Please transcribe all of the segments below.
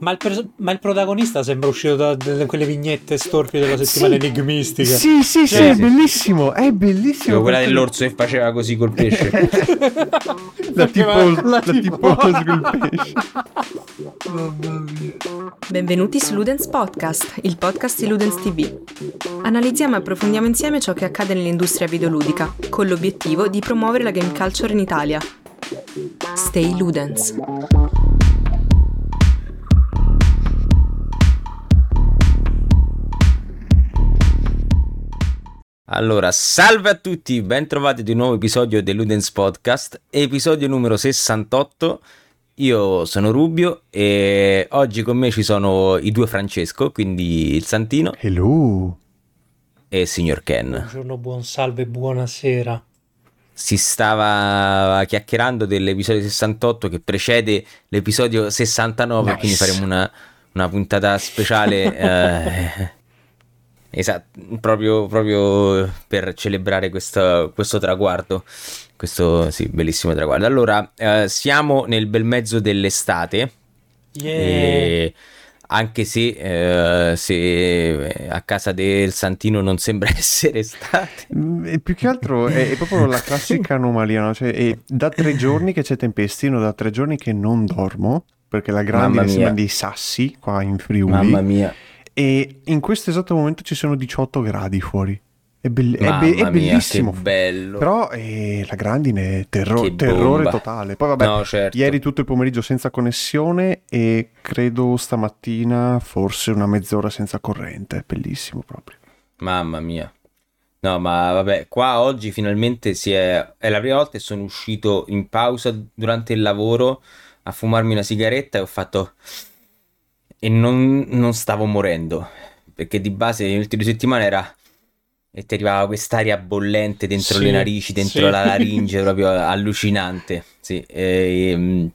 Ma il, pers- ma il, protagonista sembra uscito da, da quelle vignette storpie della settimana sì, enigmistica. Sì, sì, sì, è bellissimo. È bellissimo. Io quella dell'orso che faceva così col pesce. la tipo, la, la tipo col pesce. Benvenuti su Ludens Podcast, il podcast di Ludens TV. Analizziamo e approfondiamo insieme ciò che accade nell'industria videoludica, con l'obiettivo di promuovere la game culture in Italia. Stay Ludens. Allora, salve a tutti, bentrovati ad un nuovo episodio dell'Udens Podcast, episodio numero 68. Io sono Rubio e oggi con me ci sono i due Francesco, quindi il Santino. Hello. E il signor Ken. Buongiorno, buon salve, buonasera. Si stava chiacchierando dell'episodio 68 che precede l'episodio 69, nice. quindi faremo una, una puntata speciale. eh, Esatto, proprio, proprio per celebrare questo, questo, traguardo, questo sì, bellissimo traguardo. Allora, eh, siamo nel bel mezzo dell'estate, yeah. anche se, eh, se, a casa del Santino non sembra essere estate. Mm, e più che altro è, è proprio la classica anomalia, no? cioè, è da tre giorni che c'è tempestino, da tre giorni che non dormo, perché la grande sembra dei sassi qua in Friuli. Mamma mia e in questo esatto momento ci sono 18 gradi fuori. È, be- è, be- è bellissimo. Mia, bello. Però eh, la grandine è terro- terrore totale. Poi vabbè, no, certo. ieri tutto il pomeriggio senza connessione e credo stamattina forse una mezz'ora senza corrente. Bellissimo proprio. Mamma mia. No, ma vabbè, qua oggi finalmente si è... È la prima volta che sono uscito in pausa durante il lavoro a fumarmi una sigaretta e ho fatto e non, non stavo morendo perché di base le ultime due settimane era e ti arrivava quest'aria bollente dentro sì, le narici, dentro sì. la laringe, proprio allucinante. Sì, e, ehm,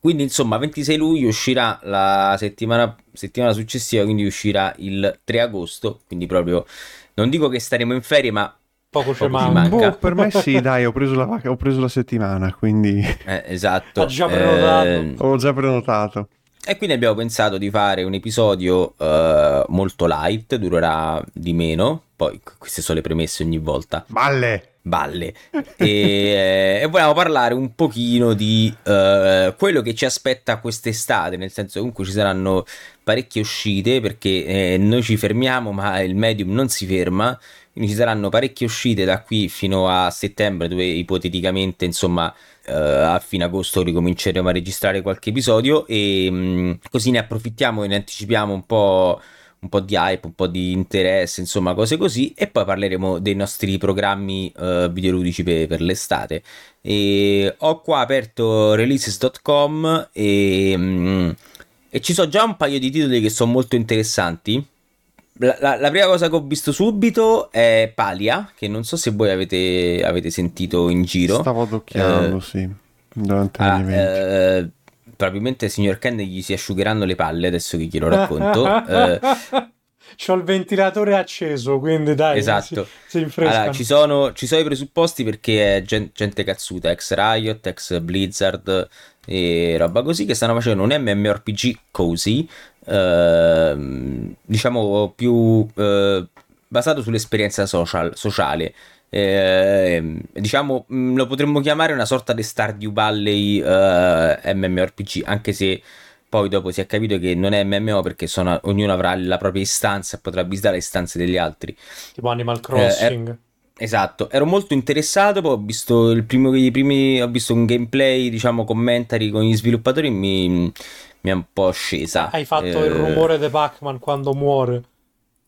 quindi insomma 26 luglio uscirà la settimana, settimana, successiva, quindi uscirà il 3 agosto, quindi proprio non dico che staremo in ferie, ma poco, ci manca. Boh, per me sì, dai, ho preso la, ho preso la settimana, quindi... Eh, esatto. Ho già prenotato. Eh... Ho già prenotato. E quindi abbiamo pensato di fare un episodio uh, molto light, durerà di meno, poi queste sono le premesse ogni volta. Balle! Balle. e, eh, e volevamo parlare un pochino di uh, quello che ci aspetta quest'estate, nel senso che comunque ci saranno parecchie uscite perché eh, noi ci fermiamo ma il medium non si ferma, quindi ci saranno parecchie uscite da qui fino a settembre dove ipoteticamente insomma uh, a fine agosto ricominceremo a registrare qualche episodio e um, così ne approfittiamo e ne anticipiamo un po' un po' di hype, un po' di interesse, insomma, cose così. E poi parleremo dei nostri programmi uh, videoludici per, per, l'estate. E ho qua aperto releases.com e, um, e ci sono già un paio di titoli che sono molto interessanti. La, la, la, prima cosa che ho visto subito è Palia, che non so se voi avete, avete sentito in giro. Stavo adocchiando, uh, sì, durante ah. Uh, probabilmente il signor Ken gli si asciugheranno le palle adesso che glielo racconto. uh, C'ho il ventilatore acceso, quindi dai. Esatto. Si, si allora, ci, sono, ci, sono, i presupposti perché è gente, gente cazzuta, ex Riot, ex Blizzard e roba così, che stanno facendo un MMORPG così, Ehm, diciamo più eh, basato sull'esperienza social, sociale. Eh, diciamo mm, lo potremmo chiamare una sorta di Stardew Valley eh, MMORPG anche se poi dopo si è capito che non è MMO perché sono, ognuno avrà la propria istanza e potrà visitare le istanze degli altri tipo Animal Crossing eh, Esatto, ero molto interessato, poi ho visto il primo, i primi, ho visto un gameplay, diciamo, commentari con gli sviluppatori, mi, mi è un po' scesa. Hai fatto eh... il rumore di Pac-Man quando muore.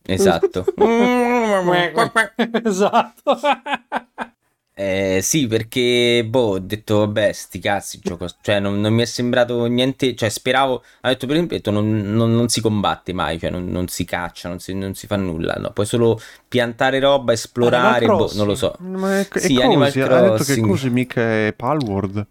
Esatto. esatto. Eh, sì, perché boh, ho detto vabbè, sti cazzi, gioco, cioè non, non, mi è sembrato niente, cioè speravo, ha detto per esempio, non, non, non, si combatte mai, cioè non, si caccia, non si, si, fa nulla, no, puoi solo piantare roba, esplorare, boh, non lo so. Ma è, sì, è Animal Crossing. Ha detto che così mica è Palworld.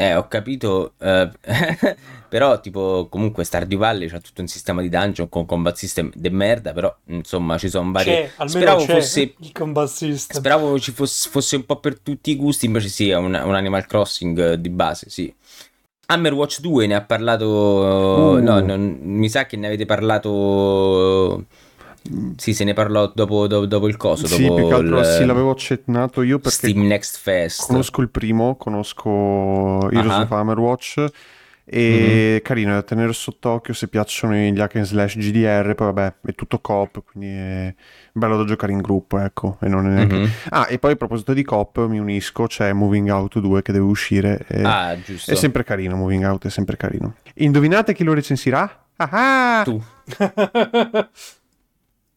Eh, ho capito, eh, però tipo comunque Stardew Valley c'ha tutto un sistema di dungeon con combat system de merda, però insomma ci sono vari... C'è, speravo fosse... il combat system. Speravo ci fosse, fosse, un po' per tutti i gusti, invece sì, è un, un Animal Crossing di base, sì. Hammerwatch 2 ne ha parlato. Uh. No, non, mi sa che ne avete parlato. Sì, se ne parlò dopo, dopo, dopo il coso. Sì, dopo più che altro il... sì, l'avevo accennato io perché. Steam Next Fest. Conosco il primo, conosco Heroes uh-huh. of Hammerwatch e mm-hmm. carino da tenere sott'occhio se piacciono gli hack and slash GDR poi vabbè è tutto coop quindi è bello da giocare in gruppo ecco e non è neanche... mm-hmm. ah e poi a proposito di coop mi unisco c'è Moving Out 2 che deve uscire e... ah giusto è sempre carino Moving Out è sempre carino indovinate chi lo recensirà? ah, ah! tu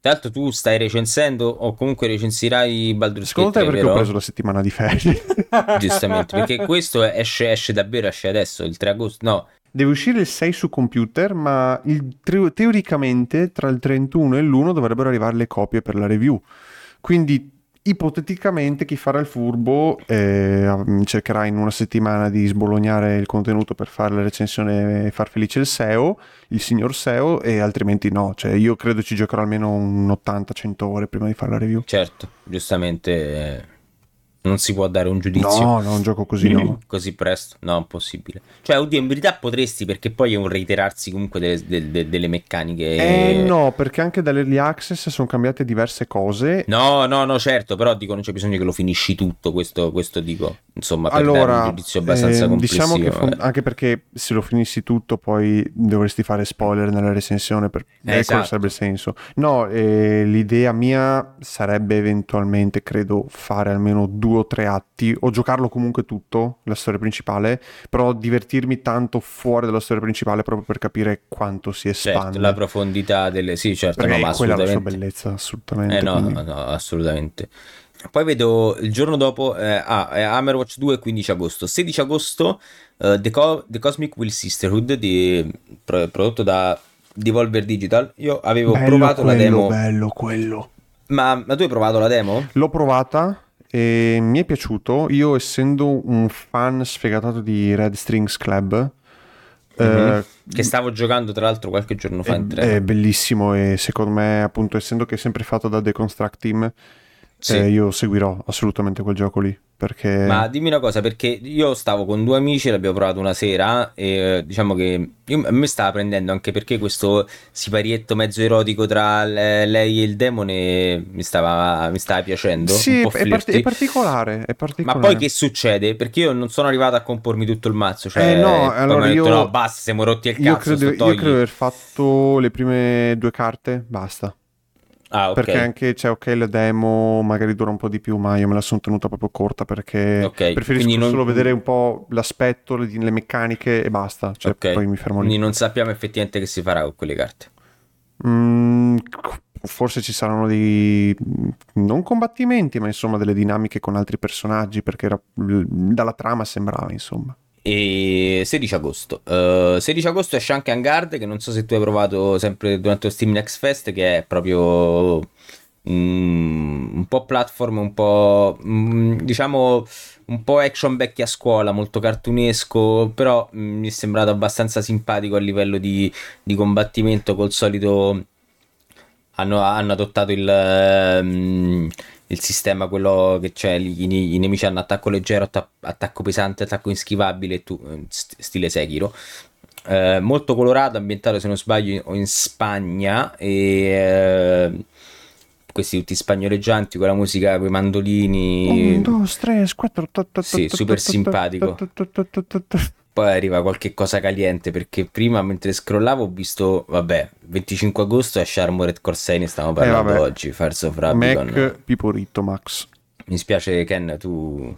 Tra l'altro tu stai recensendo o comunque recensirai Baldur's Secondo Gate te perché vero? ho preso la settimana di ferie? Giustamente, perché questo esce, esce davvero, esce adesso, il 3 agosto, no. Deve uscire il 6 su computer, ma il, teoricamente tra il 31 e l'1 dovrebbero arrivare le copie per la review. Quindi ipoteticamente chi farà il furbo eh, cercherà in una settimana di sbolognare il contenuto per fare la recensione e far felice il SEO, il signor SEO, e altrimenti no. Cioè, io credo ci giocherò almeno un 80-100 ore prima di fare la review. Certo, giustamente eh, non si può dare un giudizio. No, no, un gioco così no. così presto, no, impossibile. Cioè, oddio, in verità potresti perché poi è un reiterarsi comunque delle, delle, delle meccaniche. Eh no, perché anche dall'early access sono cambiate diverse cose. No, no, no, certo, però dico non c'è bisogno che lo finisci tutto, questo, questo dico, insomma, per allora, dare un giudizio abbastanza eh, Diciamo che eh. anche perché se lo finissi tutto poi dovresti fare spoiler nella recensione, per... Eh, esatto. sarebbe il senso. No, eh, l'idea mia sarebbe eventualmente, credo, fare almeno due o tre atti o giocarlo comunque tutto, la storia principale, però divertirmi tanto fuori dalla storia principale proprio per capire quanto si espande. Certo, la profondità delle... Sì, certo, Perché no, ma quella assolutamente... è la sua bellezza, assolutamente. Eh no, quindi... no, assolutamente. Poi vedo il giorno dopo, eh, ah, Hammerwatch 2, 15 agosto. 16 agosto, uh, The, Co- The, Cosmic Will Sisterhood, di, pro- prodotto da Devolver Digital. Io avevo bello provato quello, la demo. Bello quello. Ma, ma, tu hai provato la demo? L'ho provata e mi è piaciuto. Io, essendo un fan sfegatato di Red Strings Club, mm-hmm. eh, che stavo giocando tra l'altro qualche giorno fa in tre. È bellissimo e secondo me, appunto, essendo che è sempre fatto da The Construct Team, sì. eh, io seguirò assolutamente quel gioco lì. Perché... Ma dimmi una cosa, perché io stavo con due amici, l'abbiamo provato una sera e diciamo che io, a me stava prendendo anche perché questo siparietto mezzo erotico tra lei e il demone mi stava, mi stava piacendo. Sì, è, part- è, particolare, è, particolare, Ma poi che succede? Perché io non sono arrivato a compormi tutto il mazzo. Cioè, eh no, allora io... Detto, no, basta, siamo rotti il cazzo. Io credo, io credo di aver fatto le prime due carte, basta. Ah, okay. Perché anche c'è ok la demo magari dura un po' di più, ma io me la sono tenuta proprio corta perché okay. preferisco non... solo vedere un po' l'aspetto, le, le meccaniche e basta. Cioè, okay. poi mi fermo lì. Quindi non sappiamo effettivamente che si farà con quelle carte. Mm, forse ci saranno dei non combattimenti, ma insomma delle dinamiche con altri personaggi perché era, dalla trama sembrava, insomma. E 16 agosto. Uh, 16 agosto esce anche Angard, che non so se tu hai provato sempre durante lo Steam Next Fest, che è proprio um, un po' platform, un po' um, diciamo un po' action vecchia scuola, molto cartunesco, però um, mi è sembrato abbastanza simpatico a livello di, di combattimento col solito hanno, hanno adottato il il sistema quello che c'è, i, nemici hanno attacco leggero, atta- attacco pesante, attacco inschivabile, tu, eh, st- stile Sekiro. Eh, molto colorato, ambientato se non sbaglio in Spagna e eh, questi tutti spagnoleggianti con la musica, con i mandolini. 1, 2, 3, 4, Sì, super simpatico poi arriva qualche cosa caliente perché prima mentre scrollavo ho visto, vabbè, 25 agosto esce Armored Core 6, ne stiamo parlando eh, oggi, Fires of Rabicon. Mac Piporito Max. Mi spiace Ken, tu...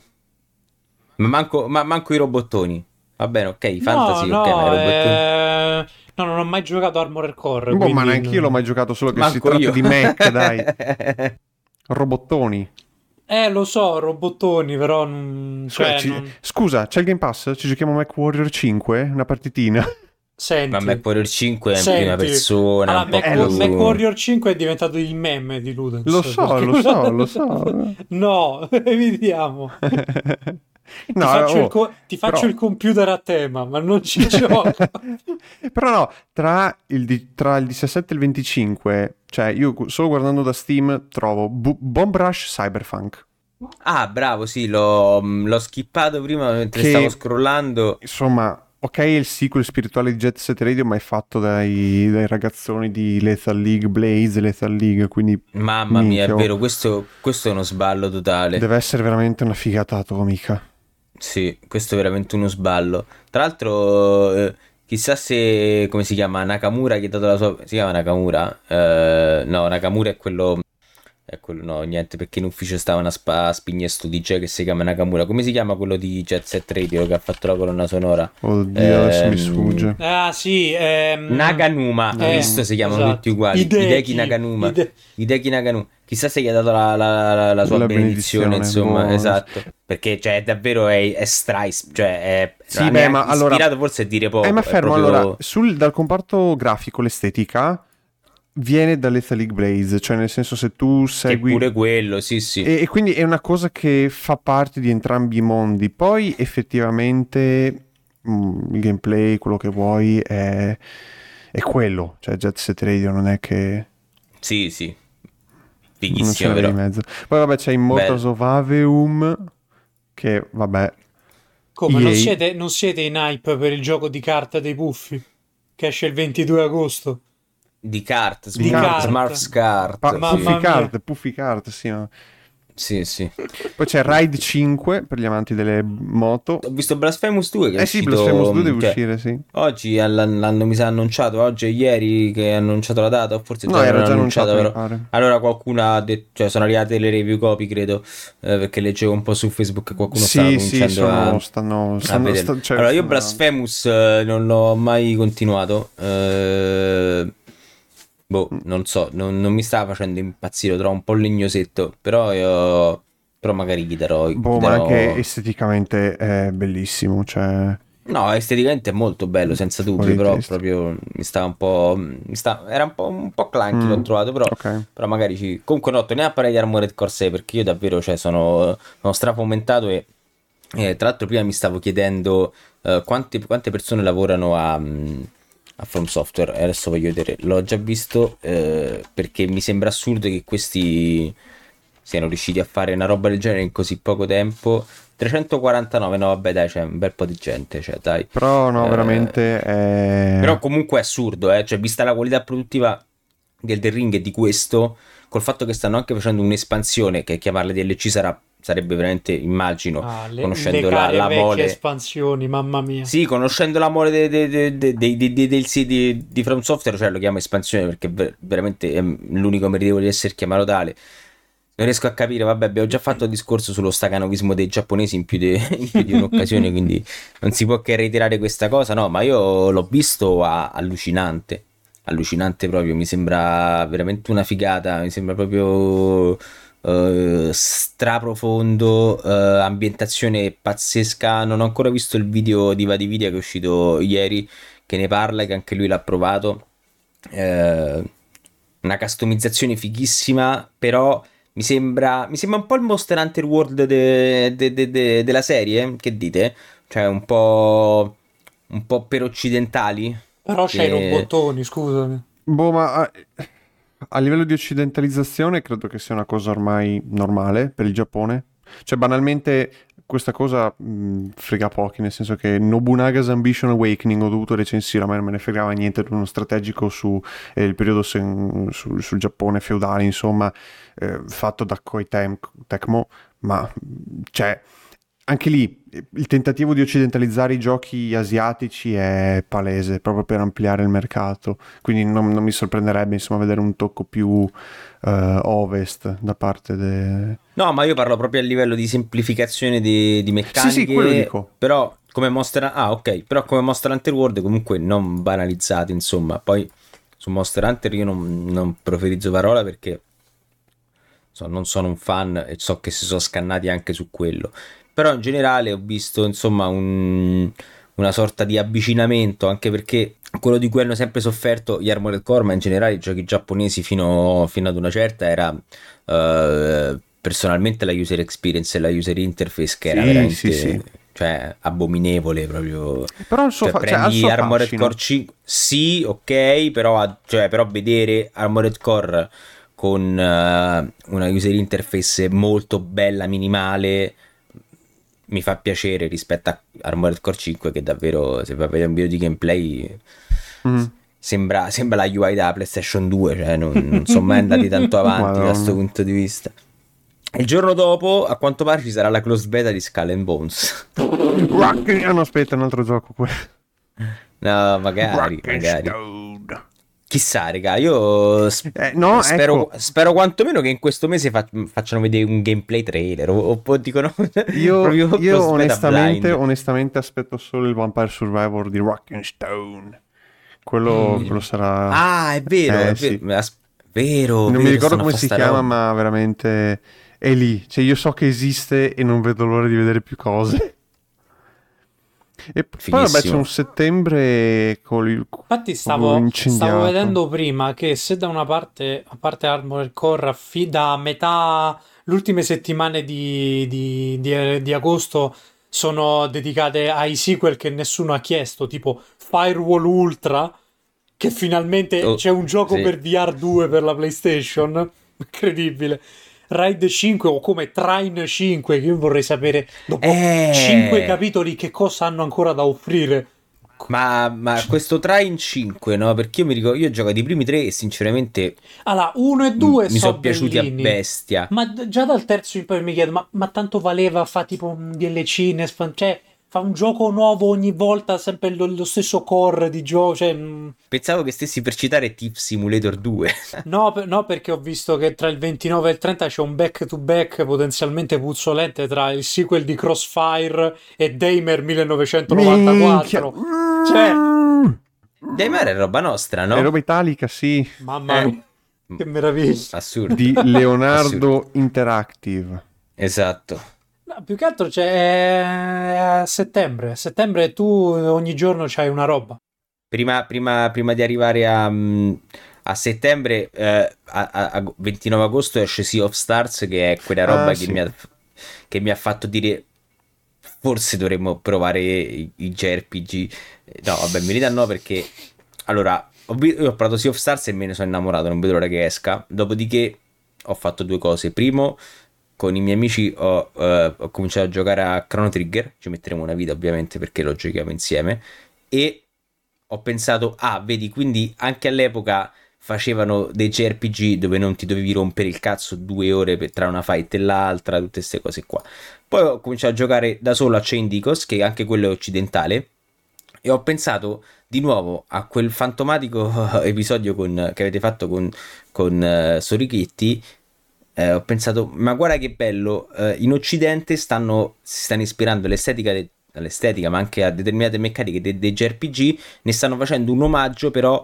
Ma manco, ma manco i robottoni. Va bene, ok, fantasy, no, ok, no, ma i robottoni... Eh... No, non ho mai giocato Armored Core. Boh, quindi... ma neanche io l'ho mai giocato, solo che manco si tratta io. di Mac, dai. Robottoni. Eh, lo so, robottoni, però... Non... Cioè, ci... non... Scusa, c'è il Game Pass? Ci giochiamo Mac Warrior 5? Una partitina? Senti, ma Mac Warrior 5 è in prima persona. Allora, Mac, più... Mac, Warrior 5 è diventato il meme di Ludens. Lo so, lo so, lo so. no, evitiamo. Ti, no, faccio, oh, il, co- ti faccio però... il, computer a tema, ma non ci gioco. però no, tra il, tra il, 17 e il 25, cioè io solo guardando da Steam trovo Bu- Bomb Rush Cyberpunk. Ah, bravo, sì, l'ho, l'ho skippato prima mentre che, stavo scrollando. Insomma, ok il sequel spirituale di Jet Set Radio ma è fatto dai, dai ragazzoni di Lethal League, Blaze Lethal League, quindi... Mamma mia, è vero, questo, questo, è uno sballo totale. Deve essere veramente una figata atomica. Sì, questo è veramente uno sballo. Tra l'altro... Eh, chissà se come si chiama Nakamura che ha dato la sua si chiama Nakamura eh, no Nakamura è quello quello, no, niente, perché in ufficio stava una spa, spigna sto DJ che si chiama Nakamura. Come si chiama quello di Jet Set Radio che ha fatto la colonna sonora? Oddio, eh, adesso mi sfugge. Ah, sì. Ehm... Naganuma. Eh, Visto si chiamano esatto. tutti uguali. Hideki, Hideki Naganuma. Hide... Hideki Naganuma. Chissà se gli ha dato la, la, la, la sua la benedizione, benedizione, insomma, buona. esatto. Perché, cioè, davvero è, è strice, cioè, è sì, beh, ma allora, ispirato forse a dire poco. Eh, ma fermo, proprio... allora, sul, dal comparto grafico, l'estetica viene dall'Etha League Blaze, cioè nel senso se tu segui... È pure quello, sì sì. E, e, quindi è una cosa che fa parte di entrambi i mondi. Poi effettivamente mh, mm, il gameplay, quello che vuoi, è, è quello. Cioè Jet Set Radio non è che... Sì, sì. Fighissimo, non c'è in mezzo. Poi vabbè c'è Immortals Bello. of Aveum, che vabbè... Come, non siete, non siete in hype per il gioco di carta dei puffi? Che esce il 22 agosto? Di carte, di carte. Smart Card. Pa- puffy Card, Puffy Card, sì. No? Sì, sì. Poi c'è Ride 5 per gli amanti delle moto. Ho visto Blasphemous 2 che Eh sì, uscito, Blasphemous 2 deve cioè, uscire, sì. Oggi l'hanno, mi sa annunciato, oggi e ieri che ha annunciato la data, forse già no, era già annunciato, però. Allora qualcuno ha detto, cioè sono arrivate le review copy, credo, eh, perché leggevo un po' su Facebook che qualcuno sì, stava cominciando sì, sono, a, stanno, stanno, a sta, cioè, allora io Blasphemous eh, non l'ho mai continuato. Eh boh, non so, non, non mi stava facendo impazzire, lo trovo un po' legnosetto, però io... Però magari gli darò... Boh, gli darò... ma anche esteticamente è bellissimo, cioè... No, esteticamente è molto bello, senza dubbio, però proprio mi stava un po'... Mi stava, era un po', un po clunky, mm, l'ho trovato, però, okay. però magari ci... Comunque no, torniamo a parlare di Armored Core 6, perché io davvero, cioè, sono, sono strafomentato e... Eh, tra l'altro prima mi stavo chiedendo uh, quante, quante, persone lavorano a... Um, a From Software. E adesso voglio vedere. L'ho già visto eh, perché mi sembra assurdo che questi siano riusciti a fare una roba del genere in così poco tempo. 349 no vabbè dai c'è un bel po' di gente cioè dai. Però no eh, veramente è... però comunque è assurdo eh. Cioè vista la qualità produttiva del The Ring e di questo col fatto che stanno anche facendo un'espansione che chiamarla DLC sarà sarebbe veramente, immagino, ah, le, conoscendo le la, la mole... espansioni, mamma mia. Sì, conoscendo la mole de, de, de, del CD di From Software, cioè lo chiamo espansione perché veramente è l'unico meritevole di essere chiamato tale. Non riesco a capire, vabbè, abbiamo già fatto il discorso sullo stacanovismo dei giapponesi in più, in più di un'occasione, quindi non si può che reiterare questa cosa, no, ma io l'ho visto a, allucinante, allucinante proprio, mi sembra veramente una figata, mi sembra proprio uh, straprofondo, uh, ambientazione pazzesca. Non ho ancora visto il video di Vadividia che è uscito ieri, che ne parla, che anche lui l'ha provato. Uh, una customizzazione fighissima, però mi sembra, mi sembra un po' il Monster Hunter World de, de, de, della serie, che dite? Cioè un po', un po' per occidentali. Però c'hai i robottoni, scusami. Boh, ma a livello di occidentalizzazione credo che sia una cosa ormai normale per il Giappone. Cioè, banalmente, questa cosa mh, frega pochi, nel senso che Nobunaga's Ambition Awakening ho dovuto recensire, a me non me ne fregava niente di uno strategico su eh, periodo sen, su, sul Giappone feudale, insomma, eh, fatto da Koei Tecmo, ma cioè anche lì il tentativo di occidentalizzare i giochi asiatici è palese proprio per ampliare il mercato. Quindi non, non mi sorprenderebbe insomma vedere un tocco più uh, ovest da parte de... no ma io parlo proprio a livello di semplificazione di, di meccaniche sì sì quello dico. però come Monster ah ok però come Monster Hunter World comunque non banalizzate insomma. Poi su Monster Hunter io non, non proferizzo parola perché so, non sono un fan e so che si sono scannati anche su quello però in generale ho visto insomma un, una sorta di avvicinamento anche perché quello di cui hanno sempre sofferto gli Armored Core ma in generale i giochi giapponesi fino, fino ad una certa era uh, personalmente la user experience e la user interface che era sì, veramente sì, sì. Cioè, abominevole proprio però il suo, cioè, fa- cioè, prendi Armored fascino. Core 5 sì ok però, cioè, però vedere Armored Core con uh, una user interface molto bella minimale mi fa piacere rispetto a Armored Core 5 che davvero se va a vedere un video di gameplay mm. sembra, sembra, la UI della PlayStation 2 cioè non, non sono mai andati tanto avanti da questo punto di vista. Il giorno dopo a quanto pare ci sarà la closed beta di Skull and Bones. Ah no aspetta un altro gioco quello no magari magari Chissà, raga, io sp- eh, no, spero, ecco. spero, quantomeno che in questo mese fa- facciano vedere un gameplay trailer o, o dicono Io, io onestamente, onestamente, aspetto solo il Vampire Survivor di Stone. Quello, mm. quello sarà... Ah, è vero, eh, è sì. vero, As- vero, Non vero, mi ricordo come si chiama, ma veramente è lì. Cioè io so che esiste e non vedo l'ora di vedere più cose. E poi vabbè c'è un settembre con il Infatti stavo, stavo, vedendo prima che se da una parte, a parte Armored Core, fi- da metà, le ultime settimane di, di, di, di, agosto sono dedicate ai sequel che nessuno ha chiesto, tipo Firewall Ultra, che finalmente oh, c'è un gioco sì. per VR 2 per la PlayStation, incredibile. Ride 5 o come Train 5 che io vorrei sapere dopo eh... 5 capitoli che cosa hanno ancora da offrire. Ma, ma questo Train 5, no? Perché io mi ricordo, io gioco i primi tre e sinceramente... Allora, 1 e 2 m- mi sono piaciuti a bestia. Ma già dal terzo in poi mi chiedo, ma, ma tanto valeva fa tipo un DLC, cioè fa un gioco nuovo ogni volta, sempre lo, lo stesso core di gioco. Cioè... Mm. Pensavo che stessi per citare Thief Simulator 2. no, per, no, perché ho visto che tra il 29 e il 30 c'è un back to back potenzialmente puzzolente tra il sequel di Crossfire e Damer 1994. Minchia. Cioè... Damer è roba nostra, no? È roba italica, sì. Mamma mia, eh. che meraviglia. Assurdo. Di Leonardo Assurdo. Interactive. Esatto. No, più che altro c'è a settembre. A settembre tu ogni giorno c'hai una roba. Prima, prima, prima di arrivare a, mm, a settembre, eh, a, a, 29 agosto esce Sea of Stars, che è quella roba ah, che, sì. mi ha, che, mi ha, fatto dire forse dovremmo provare i, i JRPG. No, vabbè, in verità no, perché allora ho, io ho provato Sea of Stars e me ne sono innamorato, non vedo l'ora che esca. Dopodiché ho fatto due cose. Primo, con i miei amici ho, uh, ho, cominciato a giocare a Chrono Trigger, ci metteremo una vita ovviamente perché lo giochiamo insieme, e ho pensato, ah, vedi, quindi anche all'epoca facevano dei JRPG dove non ti dovevi rompere il cazzo due ore per, tra una fight e l'altra, tutte queste cose qua. Poi ho cominciato a giocare da solo a Chain Dicos, che anche quello è occidentale, e ho pensato di nuovo a quel fantomatico episodio con, che avete fatto con, con uh, Sorichetti eh, ho pensato, ma guarda che bello, eh, in Occidente stanno, si stanno ispirando all'estetica, de, all'estetica ma anche a determinate meccaniche dei, dei JRPG, ne stanno facendo un omaggio però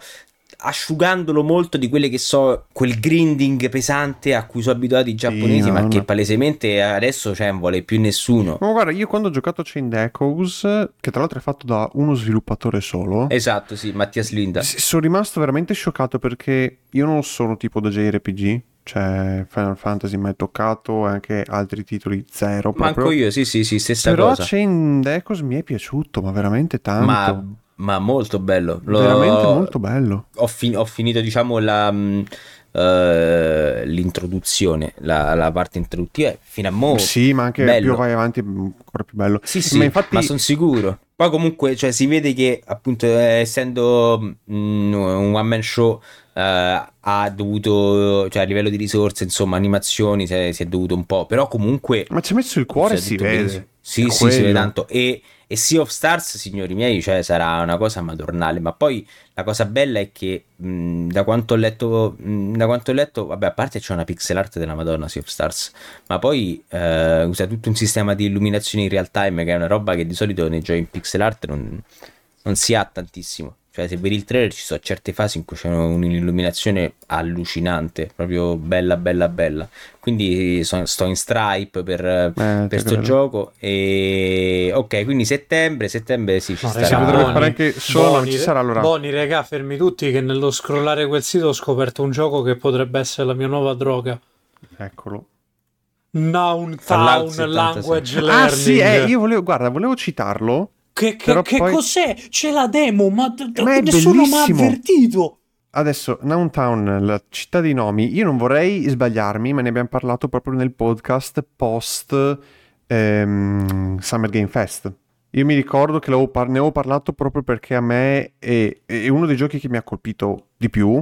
asciugandolo molto di quelle che so quel grinding pesante a cui sono abituati i giapponesi, sì, ma no. che palesemente adesso cioè, non vuole più nessuno. Ma guarda, io quando ho giocato Chain Echoes, che tra l'altro è fatto da uno sviluppatore solo, esatto, sì, Mattias Linda, sono rimasto veramente scioccato perché io non sono tipo da JRPG, cioè Final Fantasy mai toccato anche altri titoli zero proprio. Manco io, sì sì sì, stessa Però cosa. Però Echoes mi è piaciuto, ma veramente tanto. Ma, ma molto bello. Lo... Veramente molto bello. Ho, fin- ho finito diciamo la... uh, l'introduzione, la, la, parte introduttiva fino a mo. Sì, ma anche bello. più vai avanti, ancora più bello. Sì, sì, ma, infatti... ma sono sicuro. Poi comunque cioè, si vede che appunto essendo mm, un one man show Uh, ha dovuto, cioè a livello di risorse, insomma, animazioni si è, si è dovuto un po', però comunque... Ma ci ha messo il cuore, si, si vede. Sì, sì, quello. si vede tanto. E, e Sea of Stars, signori miei, cioè sarà una cosa madornale, ma poi la cosa bella è che mh, da quanto ho letto, mh, da quanto ho letto, vabbè, a parte c'è una pixel art della Madonna Sea of Stars, ma poi uh, usa tutto un sistema di illuminazione in real time, che è una roba che di solito nei giochi in pixel art non, non si ha tantissimo. Cioè, se vedi il trailer ci sono certe fasi in cui c'è un'illuminazione allucinante, proprio bella, bella, bella. Quindi so, sto in stripe per, eh, per sto gioco. E ok, quindi settembre, settembre sì, ci no, sarà. Boni, fare anche solo, Boni, ci sarà allora. Boni, regà, fermi tutti che nello scrollare quel sito ho scoperto un gioco che potrebbe essere la mia nuova droga. Eccolo. Noun Town Language Learning. Ah sì, eh, io volevo, guarda, volevo citarlo che, che, che poi... cos'è? C'è la demo, ma, ma nessuno mi ha avvertito. Adesso, Downtown, la città dei nomi, io non vorrei sbagliarmi, ma ne abbiamo parlato proprio nel podcast post ehm, Summer Game Fest. Io mi ricordo che par- ne avevo parlato proprio perché a me è, è uno dei giochi che mi ha colpito di più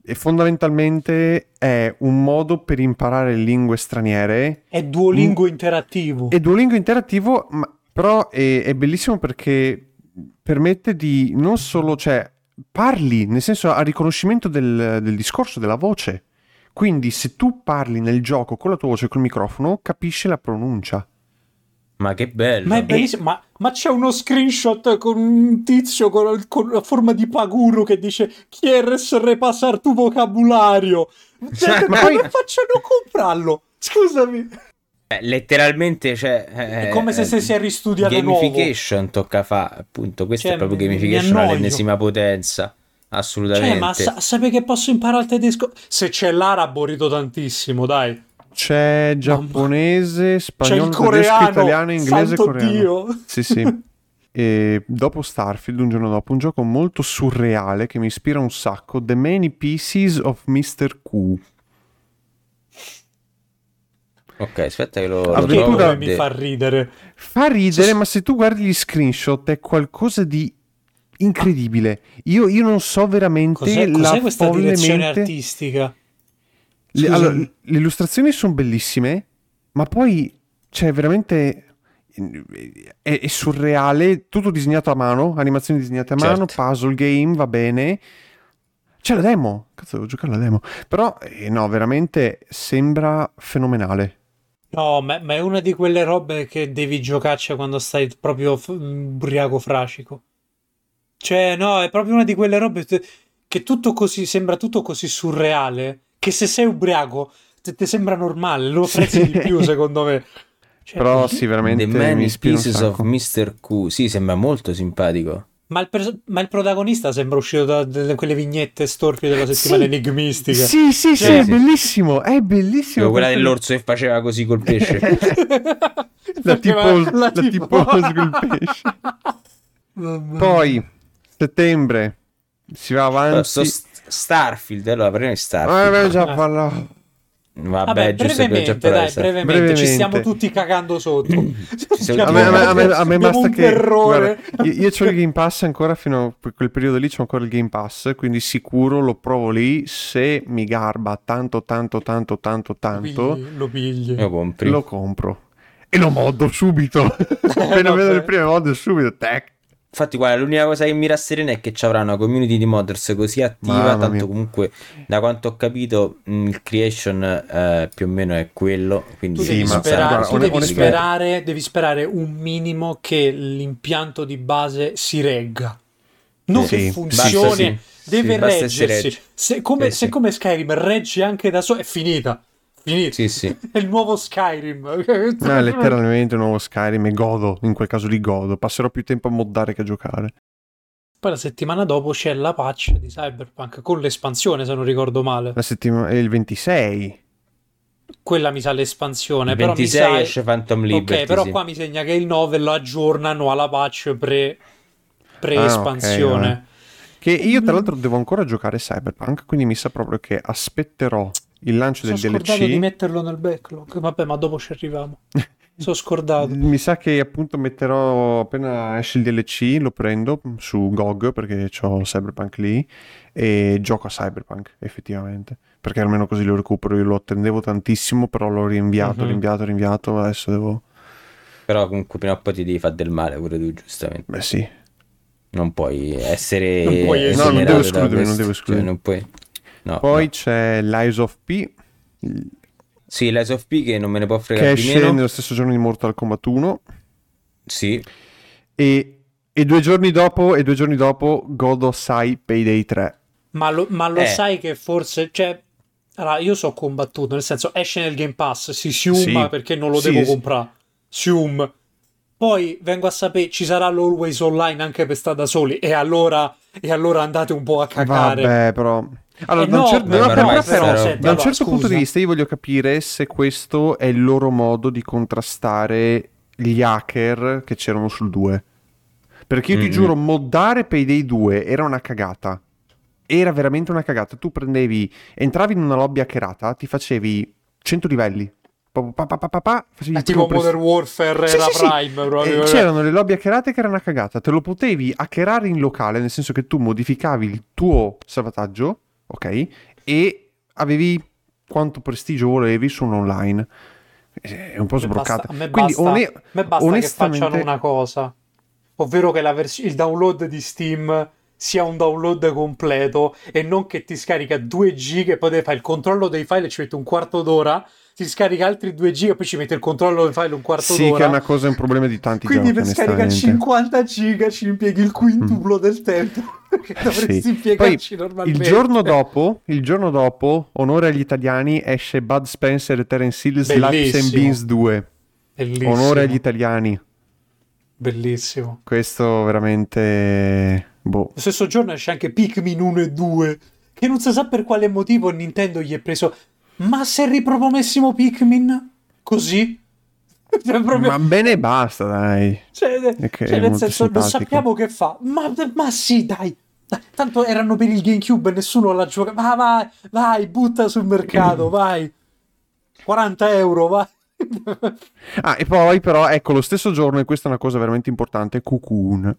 e fondamentalmente è un modo per imparare lingue straniere. È Duolingo mm. interattivo. È Duolingo interattivo, ma, però è, è, bellissimo perché permette di non solo, cioè, parli, nel senso ha riconoscimento del, del discorso, della voce. Quindi se tu parli nel gioco con la tua voce, col microfono, capisce la pronuncia. Ma che bello! Ma è bellissimo, ma, ma, c'è uno screenshot con un tizio con, con la forma di paguro che dice «Quieres repasar tu vocabulario?» Cioè, ma come poi... facciano a comprarlo? Scusami! Eh, letteralmente, cioè... è come se eh, si è ristudiato Gamification nuovo. tocca fa, appunto, questo cioè, è proprio gamification all'ennesima potenza. Assolutamente. Cioè, ma sa- sapete che posso imparare il tedesco? Se c'è l'arabo rido tantissimo, dai. C'è giapponese, spagnolo, tedesco, italiano, inglese, coreano. Dio. Sì, sì. E dopo Starfield, un giorno dopo, un gioco molto surreale che mi ispira un sacco, The Many Pieces of Mr. Q. Ok, aspetta che lo, Avventura... mi fa ridere. Fa ridere, ma se tu guardi gli screenshot è qualcosa di incredibile. Io, io non so veramente cos'è, la cos'è questa direzione artistica? Le, allora, le illustrazioni sono bellissime, ma poi c'è veramente è, è, surreale, tutto disegnato a mano, animazioni disegnate a mano, certo. puzzle game, va bene. C'è la demo, cazzo devo giocare la demo. Però eh, no, veramente sembra fenomenale. No, ma, ma, è una di quelle robe che devi giocarci quando stai proprio f- ubriaco frascico. Cioè, no, è proprio una di quelle robe che tutto così sembra tutto così surreale che se sei ubriaco ti sembra normale, lo apprezzi sì. di più secondo me. Cioè, Però sì, veramente The Many Pieces of Mr. Q, sì, sembra molto simpatico. Ma il, pers- ma il, protagonista sembra uscito da, da quelle vignette storpie della settimana sì. enigmistica. Sì, sì, sì, cioè, è bellissimo, è bellissimo. Quella dell'orso che faceva così col pesce. la tipo, la, la tipo col pesce. Poi, settembre, si va avanti. So, Starfield, allora parliamo di Starfield. Ah, abbiamo già parlato. Vabbè, Vabbè brevemente, dai, brevemente, brevemente, ci stiamo tutti cagando sotto. a, me, a, me, a me basta che guarda, io, io ho il Game Pass ancora fino a quel periodo lì, c'ho ancora il Game Pass, quindi sicuro lo provo lì, se mi garba tanto tanto tanto tanto tanto, lo pigli, lo, compri. lo compro. E lo moddo subito. Appena vedo le prime mod subito, tac Infatti, guarda, l'unica cosa che mi rasserena è che ci avrà una community di modders così attiva. Mamma tanto mia. comunque, da quanto ho capito, mm, il creation eh, più o meno è quello. Quindi tu devi, sì, sperare, guarda, tu devi, sperare, devi sperare un minimo che l'impianto di base si regga. Non sì, che funzioni, sì, deve reggersi. Se come, se come Skyrim regge anche da solo, è finita. Finito. Sì, sì. È il nuovo Skyrim. no, letteralmente il nuovo Skyrim e godo, in quel caso li godo. Passerò più tempo a moddare che a giocare. Poi la settimana dopo c'è la patch di Cyberpunk con l'espansione, se non ricordo male. La settimana è il 26. Quella mi sa l'espansione. Il però 26 mi sa... esce Phantom Liberty. Ok, però sì. qua mi segna che il 9 lo aggiornano alla patch pre, pre-espansione. Ah, okay, che io tra l'altro devo ancora giocare Cyberpunk, quindi mi sa proprio che aspetterò il lancio Sono del DLC. scordato di metterlo nel backlog. Vabbè, ma dopo ci arriviamo. Sono scordato. Mi sa che appunto metterò appena esce il DLC, lo prendo su GOG perché ho Cyberpunk lì e gioco a Cyberpunk effettivamente. Perché almeno così lo recupero. Io lo attendevo tantissimo, però l'ho rinviato, uh-huh. rinviato, rinviato. Adesso devo. Però comunque prima o poi ti devi fare del male pure tu, giustamente. Beh, sì. Non puoi essere. Non puoi essere. No, non devo escludere, non devo escludere. Cioè, non puoi. No, Poi no. c'è l'Eyes of P. Sì, l'Eyes of P che non me ne può fregare che esce nello stesso giorno di Mortal Kombat 1. Sì. E, e, due giorni dopo, e due giorni dopo God of Sai Payday 3. Ma lo, ma lo eh. sai che forse... Cioè, allora, io so combattuto, nel senso esce nel Game Pass, si siuma sì. perché non lo sì, devo sì. comprare. Sium. Poi vengo a sapere ci sarà l'Always Online anche per stare da soli e allora, e allora andate un po' a cagare. Vabbè, però... Allora, eh da un, cer- no, però, però, però, senti, da un certo scusa. punto di vista io voglio capire se questo è il loro modo di contrastare gli hacker che c'erano sul 2. Perché io mm-hmm. ti giuro, moddare Payday 2 era una cagata. Era veramente una cagata. Tu prendevi, entravi in una lobby hackerata, ti facevi 100 livelli, pa, pa, pa, pa, pa facevi tipo Modern Warfare sì, era sì, Prime sì. proprio. c'erano le lobby hackerate che erano una cagata te lo potevi hackerare in locale nel senso che tu modificavi il tuo salvataggio ok? E avevi quanto prestigio volevi su un online. È un po' sbroccata. a me basta, Quindi, one- a me basta onestamente... che facciano una cosa ovvero che vers- il download di Steam sia un download completo e non che ti scarica 2 giga e poi fai il controllo dei file e ci mette un quarto d'ora ti scarica altri 2 giga e poi ci mette il controllo dei file un quarto sì, d'ora sì che è una cosa, è un problema di tanti quindi giochi per scaricare 50 giga ci impieghi il quintuplo mm. del tempo che dovresti sì. impiegarci poi, normalmente il giorno dopo il giorno dopo onore agli italiani esce Bud Spencer e Terence Hill Slaps and Beans 2 Bellissimo. onore agli italiani bellissimo questo veramente Boh. Lo stesso giorno esce anche Pikmin 1 e 2, che non si sa per quale motivo Nintendo gli è preso. Ma se riproponessimo Pikmin così? Cioè, proprio... Ma bene basta, dai. Cioè, cioè nel senso, simpatico. non sappiamo che fa. Ma, ma sì, dai. Tanto erano per il GameCube e nessuno l'ha giocato. Ma vai, vai, butta sul mercato, vai. 40 euro, vai. ah, e poi però, ecco, lo stesso giorno, e questa è una cosa veramente importante, Cocoon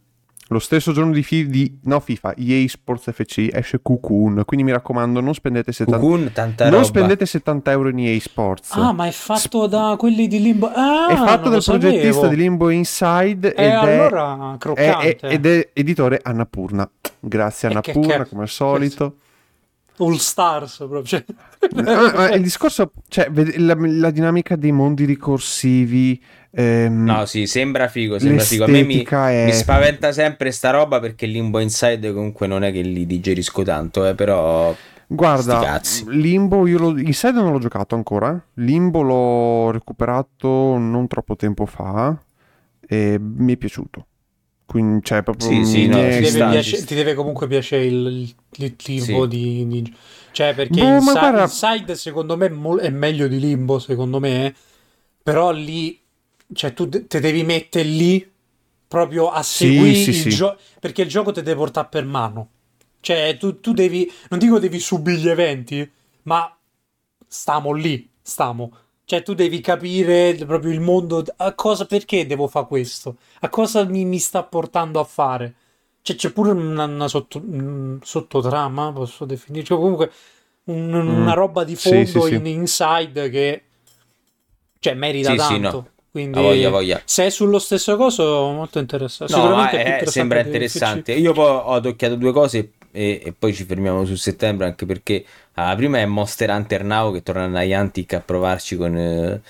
lo stesso giorno di, fi- di no, FIFA, EA Sports FC esce Cocoon, quindi mi raccomando non spendete 70, Cocoon, tanta non roba. spendete 70 euro in EA Sports. Ah, ma è fatto da quelli di Limbo. Ah, è fatto dal progettista di Limbo Inside e ed, allora, è, è, ed è editore Annapurna. Grazie Annapurna, come al solito. All Stars proprio. Cioè. Ma il discorso, cioè, la, la dinamica dei mondi ricorsivi Ehm, no, sì, sembra figo, sembra figo. A me mi, è... mi, spaventa sempre sta roba perché Limbo Inside comunque non è che li digerisco tanto, eh, però... Guarda, Limbo, io lo, Inside non l'ho giocato ancora, Limbo l'ho recuperato non troppo tempo fa e mi è piaciuto. Quindi, cioè, proprio sì, sì, no, ti, deve piace, ti, deve comunque piacere il, il, il tipo sì. di, di, Cioè, perché boh, Inside, guarda... Inside secondo me è meglio di Limbo, secondo me, però lì cioè tu te devi mettere lì proprio a seguire sì, sì, il gioco perché il gioco ti deve portare per mano. Cioè tu, tu devi non dico devi subire gli eventi ma stiamo lì stiamo cioè tu devi capire proprio il mondo a cosa perché devo fare questo a cosa mi, mi sta portando a fare cioè c'è pure una, una sotto, sottotrama posso definire cioè, comunque un, mm. una roba di fondo sì, in inside che cioè merita tanto no. Quindi, voglia, voglia. se è sullo stesso coso, molto interessante. No, Sicuramente è, interessante sembra interessante. Io poi ho adocchiato due cose e, e, poi ci fermiamo su settembre, anche perché ah, prima è Monster Hunter Now che torna a Niantic a provarci con, eh,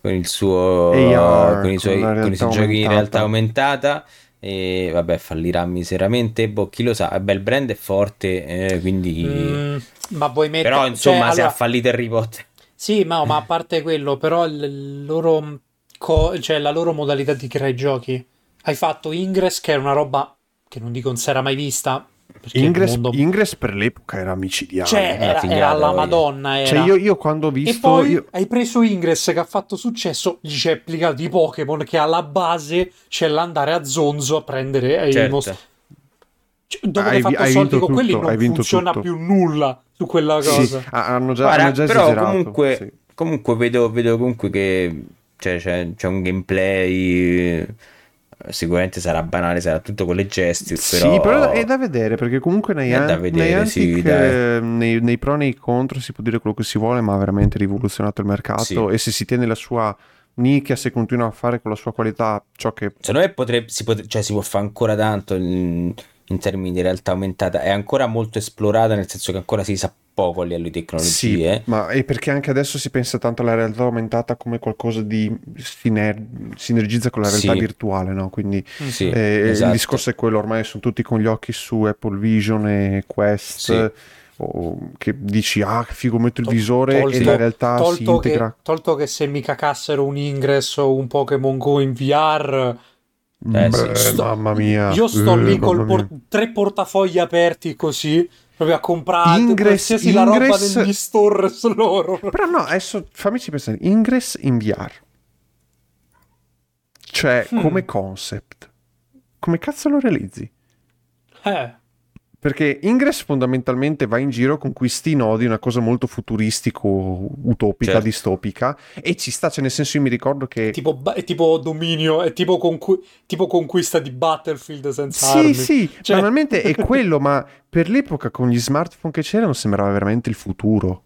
con il suo AR, con i suoi, con i suoi giochi in realtà aumentata. E vabbè, fallirà miseramente. Boh, chi lo sa, beh, il brand è forte, eh, quindi. Mm, ma vuoi mettere. Però, insomma, cioè, se allora... ha fallito Harry Potter. Sì, ma, ma a parte quello, però il loro co- cioè la loro modalità di creare giochi. Hai fatto Ingress, che è una roba che non dico non si era mai vista. Ingress, mondo... Ingress, per l'epoca era micidiale. Cioè, era, era la Madonna. Era. Cioè, io, io, quando ho visto. E poi io... hai preso Ingress che ha fatto successo. Gli c'è applicato i Pokémon che alla base c'è l'andare a Zonzo a prendere certo. il mostro. Cioè, dopo hai, che hai fatto soldi con quelli non funziona tutto. più nulla su quella cosa. Sì, hanno già, Guarda, hanno già però esagerato. Comunque, sì. comunque vedo, vedo comunque che cioè, c'è, c'è un gameplay sicuramente sarà banale, sarà tutto con le gesti. Però... Sì, però è da vedere perché comunque nei, è da vedere, Niantic, sì, eh, nei, nei, pro e nei contro si può dire quello che si vuole, ma ha veramente rivoluzionato il mercato. Sì. E se si tiene la sua nicchia, se continua a fare con la sua qualità ciò che. Secondo me potrebbe, si, pot- cioè, si può fare ancora tanto in, in termini di realtà aumentata. È ancora molto esplorata, nel senso che ancora si sa poco a livello di tecnologie. Sì, ma è perché anche adesso si pensa tanto alla realtà aumentata come qualcosa di siner- sinergizza con la realtà sì. virtuale, no? Quindi mm. sì, eh, esatto. il discorso è quello, ormai sono tutti con gli occhi su Apple Vision e Quest. Sì. O che dici ah che figo metto il visore tolto, e la realtà si integra che, tolto che se mi cacassero un ingresso o un Pokémon Go in VR eh, Beh, sto, mamma mia io sto eh, lì con por- tre portafogli aperti così proprio a comprare Ingress, qualsiasi Ingress... la roba degli store loro. Però no, adesso fammici pensare, Ingress in VR. Cioè, hmm. come concept. Come cazzo lo realizzi? Eh. Perché Ingress fondamentalmente va in giro con questi nodi, una cosa molto futuristico, utopica, certo. distopica, e ci sta, cioè nel senso io mi ricordo che... Tipo, è tipo dominio, è tipo, conqu- tipo conquista di Battlefield senza sì, armi. Sì, sì, cioè... normalmente è quello, ma per l'epoca con gli smartphone che c'erano sembrava veramente il futuro.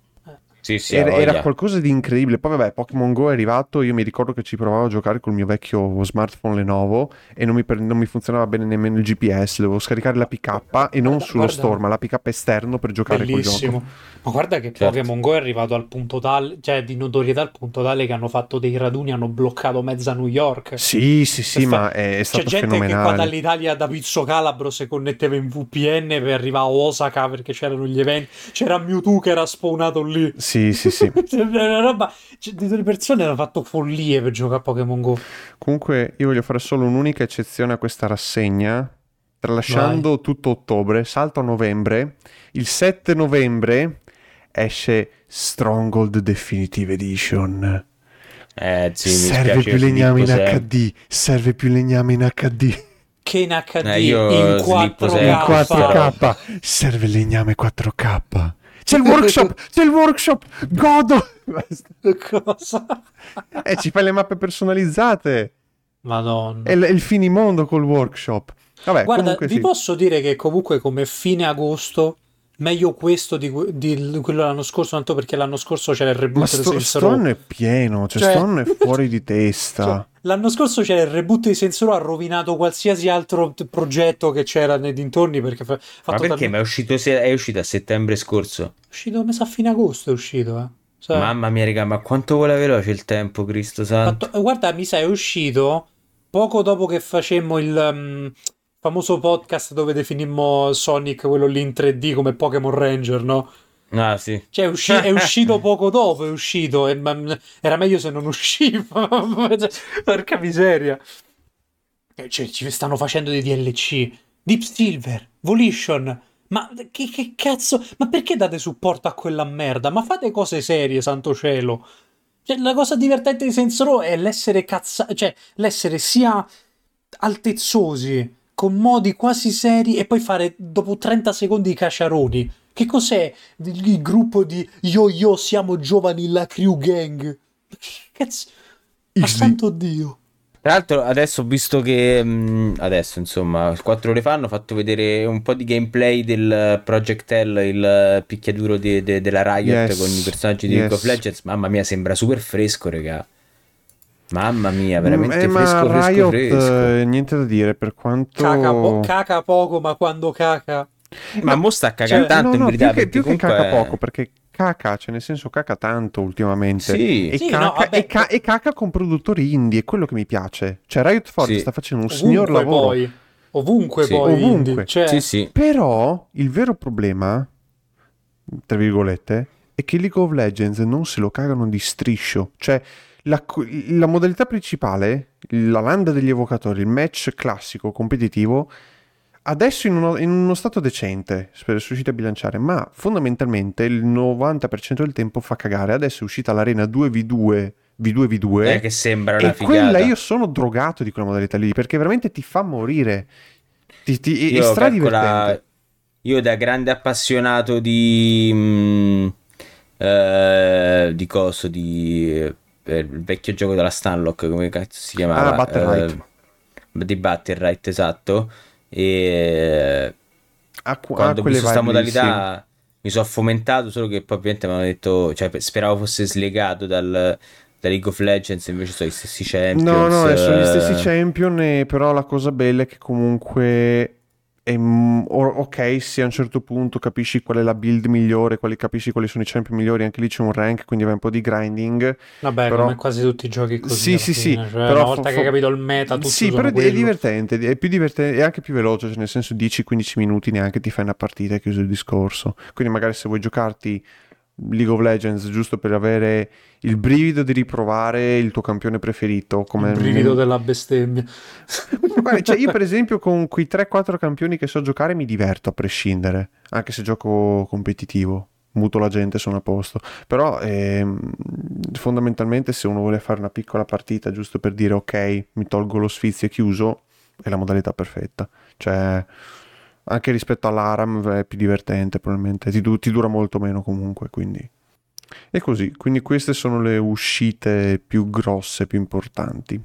Sì, sì, era, era, qualcosa di incredibile. Poi, vabbè, Pokémon Go è arrivato. Io mi ricordo che ci provavo a giocare col mio vecchio smartphone Lenovo e non mi, non mi funzionava bene nemmeno il GPS. Dovevo scaricare la PK e non guarda, sullo guarda. store, ma la PK esterno per giocare Bellissimo. col gioco. Ma guarda che certo. Pokémon Go è arrivato al punto tale, cioè di notorietà al punto tale che hanno fatto dei raduni, hanno bloccato mezza New York. Sì, sì, sì, ma è, è stato C'è gente fenomenale. che qua dall'Italia da Pizzo Calabro si connetteva in VPN per arrivare a Osaka perché c'erano gli eventi. C'era Mewtwo che era spawnato lì. Sì, sì, sì. Cioè, una roba, cioè, delle persone hanno fatto follie per giocare a Pokémon Go. Comunque io voglio fare solo un'unica eccezione a questa rassegna. Tralasciando Vai. tutto ottobre, salto a novembre. Il 7 novembre esce Stronghold Definitive Edition. Eh, sì, serve più legname in HD. Serve più legname in HD. Che in HD eh, in 4K. In 4K. Serve legname 4K. C'è il workshop, c'è il workshop, godo. Cosa? Eh, ci fai le mappe personalizzate. Madonna. È, l- è il finimondo col workshop. Vabbè, Guarda, vi sì. posso dire che comunque come fine agosto meglio questo di, di, quello l'anno scorso, tanto perché l'anno scorso c'era il reboot Ma sto, di Stone è pieno, cioè, cioè Stone è fuori di testa. L'anno scorso c'era il reboot di Sensoro, ha rovinato qualsiasi altro progetto che c'era nei dintorni perché fa, Ma perché? Talmente... Ma è uscito, è uscito a settembre scorso? È uscito, mi sa, a fine agosto è uscito, eh. Sai? Mamma mia, raga, ma quanto vola veloce il tempo, Cristo santo. Fatto, guarda, mi sa, è uscito poco dopo che facemmo il... Um, famoso podcast dove definimmo Sonic quello lì in 3D come Pokémon Ranger, no? Ah, sì. Cioè, è, usci- è uscito poco dopo, è uscito. E, ma, era meglio se non usciva. Porca miseria. Cioè, ci stanno facendo dei DLC. Deep Silver, Volition. Ma che, che cazzo? Ma perché date supporto a quella merda? Ma fate cose serie, santo cielo. Cioè, la cosa divertente di Sensoro è l'essere cazzato. Cioè, l'essere sia altezzosi con modi quasi seri e poi fare dopo 30 secondi i cacciaroni. Che cos'è il gruppo di yo yo siamo giovani la crew gang? Cazzo, ma santo Dio. Tra l'altro adesso ho visto che mm, adesso insomma 4 ore fa hanno fatto vedere un po' di gameplay del Project L, il picchiaduro de, de, della Riot yes. con i personaggi di yes. League of Legends. Mamma mia sembra super fresco raga. Mamma mia, veramente mm, fresco, fresco, Riot, fresco. Eh, niente da dire per quanto... Caca, po- caca poco, ma quando caca... Ma no, mo sta cagando cioè, tanto no, no, in verità. Più che, più comunque... che caca poco, perché caca, cioè nel senso caca tanto ultimamente. Sì. E, sì, caca, no, e, ca- e, caca, con produttori indie, è quello che mi piace. Cioè Riot Forge sì. sta facendo un Ovunque signor lavoro. Poi. Ovunque sì. poi. Ovunque. Cioè... Sì, sì. Però il vero problema, tra virgolette, è che League of Legends non se lo cagano di striscio. Cioè la, la modalità principale, la landa degli evocatori, il match classico competitivo, adesso in uno, in uno stato decente, spero sia riuscito a bilanciare, ma fondamentalmente il 90% del tempo fa cagare. Adesso è uscita l'arena 2v2 V2v2 eh, che sembra una e figata. quella io sono drogato di quella modalità lì perché veramente ti fa morire ti, ti, io, è stradivertente io da grande appassionato di mh, mm, eh, di coso di il vecchio gioco della Stanlock, come cazzo si chiamava? Ah, Battle eh, di Battle Right, esatto. E ah, qu- quando ho visto questa modalità sì. mi sono fomentato, solo che poi ovviamente mi hanno detto, cioè speravo fosse slegato dal, da League of Legends, invece sono gli stessi champion. No, no, sono gli stessi champion, però la cosa bella è che comunque e, mm, ok, se a un certo punto capisci qual è la build migliore, quali, capisci quali sono i champion migliori, anche lì c'è un rank, quindi vai un po' di grinding. Vabbè, però... come quasi tutti i giochi così. Sì, sì, sì. Cioè, però una volta fo... che hai capito il meta, tutto Sì, però quello. è divertente, è più divertente, è anche più veloce, cioè nel senso 10-15 minuti neanche ti fai una partita e chiuso il discorso. Quindi magari se vuoi giocarti League of Legends giusto per avere il brivido di riprovare il tuo campione preferito come il brivido della bestemmia. Guarda, cioè io per esempio con quei 3-4 campioni che so giocare mi diverto a prescindere anche se gioco competitivo muto la gente sono a posto. Però ehm, fondamentalmente se uno vuole fare una piccola partita giusto per dire ok mi tolgo lo sfizio e chiuso è la modalità perfetta. Cioè Anche rispetto all'Aram è più divertente probabilmente, ti, ti dura molto meno comunque, quindi... E così, quindi queste sono le uscite più grosse, più importanti.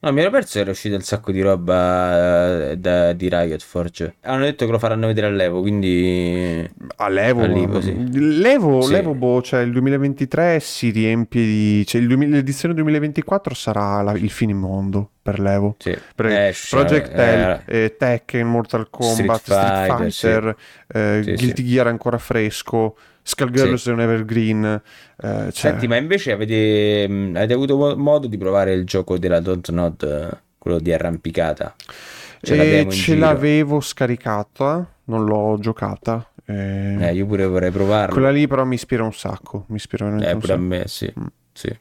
No, mi ero perso che era uscito un sacco di roba uh, da, di Riot Forge. Hanno detto che lo faranno vedere all'Evo, quindi... All'Evo? All'Evo, sì. L'Evo, sì. l'Evo boh, cioè il 2023 si riempie di... Cioè il, l'edizione 2024 sarà la, il fine mondo per l'Evo. Sì. Per eh, Project L, eh, Tekken, Mortal Kombat, Street Fighter, Street Fighter eh, Guilty Gear ancora fresco... Skullgirls sì. è un evergreen. Eh. Senti, ma invece avete, mm, avete, avuto modo di provare il gioco della Don't Nod, quello di arrampicata? Ce, ce l'avevo scaricata, non l'ho giocata. Eh... eh, io pure vorrei provarlo. Quella lì però mi ispira un sacco. Mi ispira veramente eh, pure a me, sì. Mm. sì.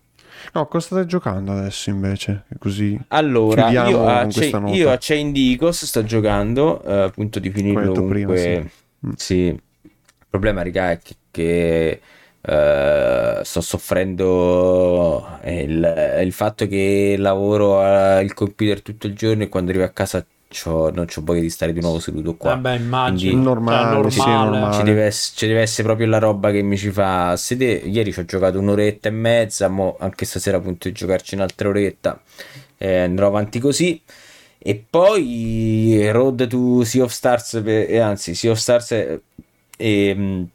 No, cosa state giocando adesso invece? Così allora, io a, io a Chain Digos sto giocando, uh, appunto di finirlo comunque... Prima, sì. Mm. sì. Il problema, raga, è che che uh, sto soffrendo il, il, fatto che lavoro al computer tutto il giorno e quando arrivo a casa c'ho, non ho voglia di stare di nuovo seduto qua. Vabbè, immagino. Normale, cioè, normale. normale. Ci, deve, ci, deve, essere proprio la roba che mi ci fa sedere. Ieri ci ho giocato un'oretta e mezza, mo anche stasera appunto di giocarci un'altra oretta. Eh, andrò avanti così. E poi Road to Sea of Stars, e anzi, Sea of Stars e, e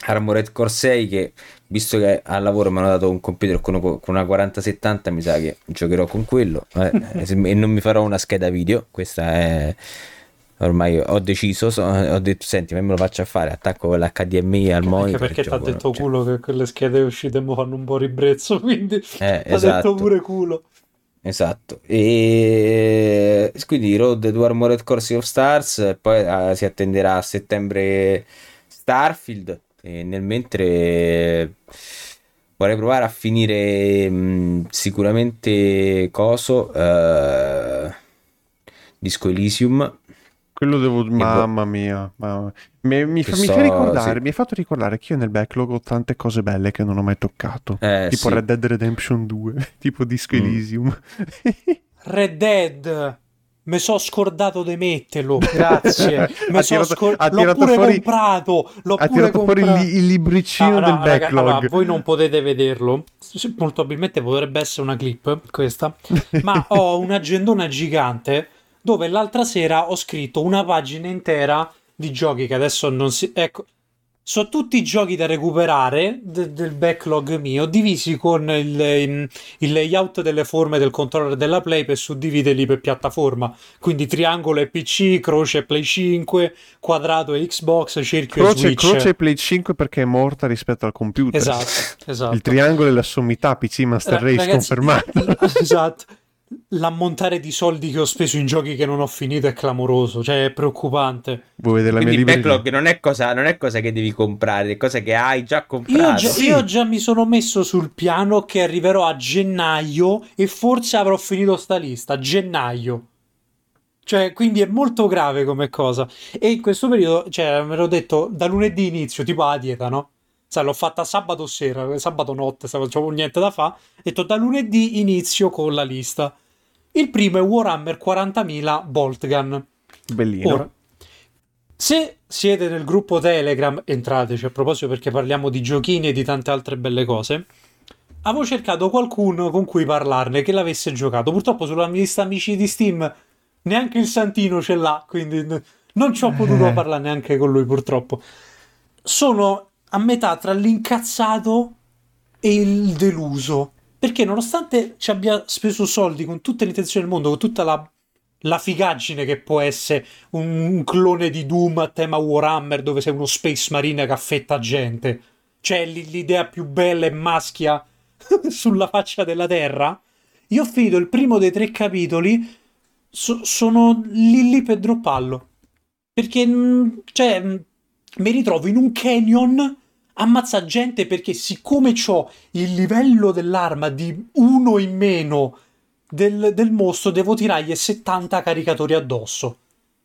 Armored Core 6 che visto che al lavoro mi hanno dato un computer con, una 4070 mi sa che giocherò con quello eh, e non mi farò una scheda video questa è ormai ho deciso so, ho detto senti me lo faccio a fare attacco l'HDMI al monitor perché ti ha detto cioè. culo che quelle schede uscite mi fanno un po' ribrezzo quindi eh, ti ha esatto. detto pure culo Esatto, e quindi Road to Armored Core Sea of Stars, poi uh, si attenderà a settembre Starfield, e nel mentre vorrei provare a finire mh, sicuramente Coso, uh, Disco Elysium. Quello devo... Mamma bo- mia, mamma. Mi, mi, fa, so, mi, fa ricordare, sì. mi hai fatto ricordare che io nel backlog ho tante cose belle che non ho mai toccato. Eh, tipo sì. Red Dead Redemption 2, tipo Disco mm. Elysium. Red Dead! Mi sono scordato di metterlo, grazie. Mi so scor- l'ho pure fuori, comprato. L'ho ha pure tirato fuori il, il libricino ah, del no, backlog. Raga, allora, voi non potete vederlo. Molto probabilmente potrebbe essere una clip questa. ma ho un'agendona gigante dove l'altra sera ho scritto una pagina intera di giochi che adesso non si. Ecco sono tutti i giochi da recuperare de- del backlog mio, divisi con il, il, layout delle forme del controller della Play per suddividerli per piattaforma. Quindi triangolo e PC, croce e Play 5, quadrato e Xbox, cerchio croce, e Switch. Croce e Play 5 perché è morta rispetto al computer. Esatto, esatto. Il triangolo è la sommità PC Master Race Ragazzi, confermata. esatto l'ammontare di soldi che ho speso in giochi che non ho finito è clamoroso, cioè è preoccupante. Vuoi vedere la Quindi mia il backlog non è, cosa, non è cosa che devi comprare, è cosa che hai già comprato. Io già, sì. io già mi sono messo sul piano che arriverò a gennaio e forse avrò finito sta lista, gennaio. Cioè, quindi è molto grave come cosa. E in questo periodo, cioè, me l'ho detto, da lunedì inizio, tipo a dieta, no? Sai, l'ho fatta sabato sera, sabato notte, non avevo niente da fare. Ho detto da lunedì inizio con la lista. Il primo è Warhammer 40.000 Boltgun. Bellino. Ora, se siete nel gruppo Telegram, entrateci a proposito perché parliamo di giochini e di tante altre belle cose. Avevo cercato qualcuno con cui parlarne che l'avesse giocato. Purtroppo sulla mia lista amici di Steam neanche il Santino ce l'ha, quindi non ci ho potuto eh. parlare neanche con lui purtroppo. Sono a metà tra l'incazzato e il deluso. Perché nonostante ci abbia speso soldi con tutte le intenzioni del mondo, con tutta la, la figaggine che può essere un, un, clone di Doom a tema Warhammer dove sei uno Space Marine che affetta gente, cioè l'idea più bella e maschia sulla faccia della Terra, io ho finito il primo dei tre capitoli, so, sono lì lì per dropparlo. Perché, mm, cioè, mm, mi ritrovo in un canyon ammazza gente perché siccome ho il livello dell'arma di uno in meno del, del mostro devo tirargli 70 caricatori addosso.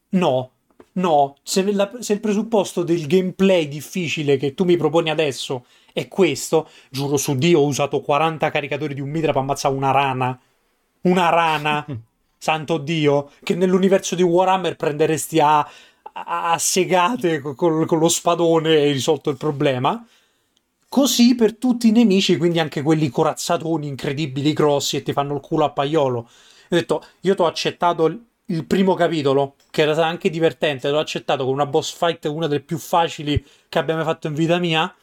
No, no, se, la, se, il presupposto del gameplay difficile che tu mi proponi adesso è questo, giuro su Dio ho usato 40 caricatori di un mitra per ammazzare una rana. Una rana, santo Dio, che nell'universo di Warhammer prenderesti a a, segate con, con lo spadone e risolto il problema. Così per tutti i nemici, quindi anche quelli corazzatoni incredibili grossi e ti fanno il culo a paiolo. Ho detto, io ti ho accettato il, primo capitolo, che era anche divertente, l'ho accettato con una boss fight, una delle più facili che abbia mai fatto in vita mia,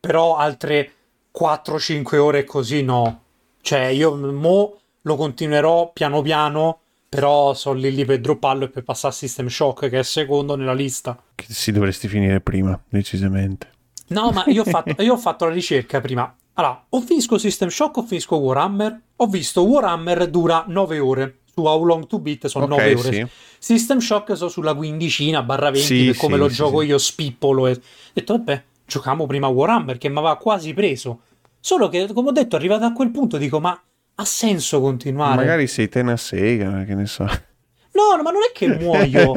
però altre 4-5 ore così no. Cioè, io mo lo continuerò piano piano però sono lì lì per dropparlo e per passare a System Shock, che è secondo nella lista. Che si dovresti finire prima, decisamente. No, ma io ho fatto, io ho fatto la ricerca prima. Allora, o finisco System Shock o finisco Warhammer. Ho visto Warhammer dura 9 ore. Su How Long to Beat sono okay, 9 ore. Sì. System Shock sono sulla quindicina barra 20 sì, per come sì, lo gioco io spippolo. E... Ho detto, vabbè, giochiamo prima Warhammer che mi aveva quasi preso. Solo che, come ho detto, arrivato a quel punto dico, ma ha senso continuare. Magari sei te una sega, che ne so. No, ma non è che muoio.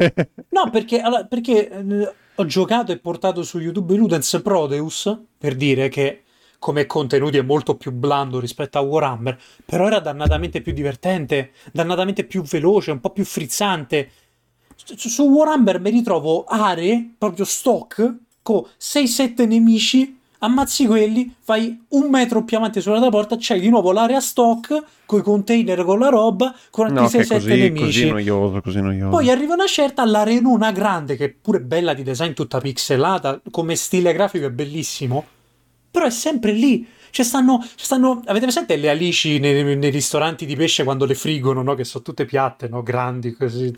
no, perché, allora, perché eh, ho giocato e portato su YouTube Ludens Prodeus, per dire che come contenuti è molto più blando rispetto a Warhammer, però era dannatamente più divertente, dannatamente più veloce, un po' più frizzante. Su, su Warhammer mi ritrovo aree, proprio stock, con 6-7 nemici ammazzi quelli, fai un metro più avanti sulla tua porta, c'hai di nuovo l'area stock con i container con la roba, con altri no, 6-7 così, nemici. Così noioso, così noioso. Poi arriva una certa all'arenona grande, che è pure bella di design, tutta pixelata, come stile grafico è bellissimo, però è sempre lì. Ci stanno, ci stanno, avete presente le alici nei, nei, ristoranti di pesce quando le friggono, no? Che sono tutte piatte, no? Grandi, così.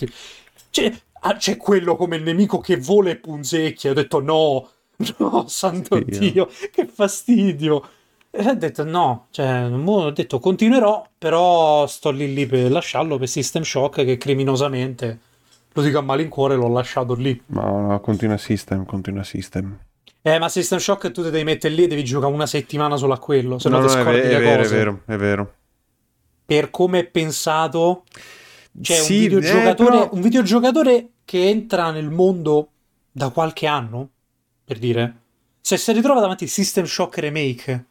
C'è, ah, c'è quello come il nemico che vola e punzecchia. Ho detto no, No, santo Dio, Dio che fastidio. E ho detto no, cioè, ho detto continuerò, però sto lì lì per lasciarlo per System Shock che criminosamente, lo dico a malincuore, l'ho lasciato lì. No, no, continua System, continua System. Eh, ma System Shock tu ti devi mettere lì e devi giocare una settimana solo a quello, se no, no ti scordi è, è vero, cose. È vero, è vero. Per come è pensato, c'è sì, un, videogiocatore, eh, però... un videogiocatore che entra nel mondo da qualche anno, per dire. Se si ritrova davanti System Shock Remake,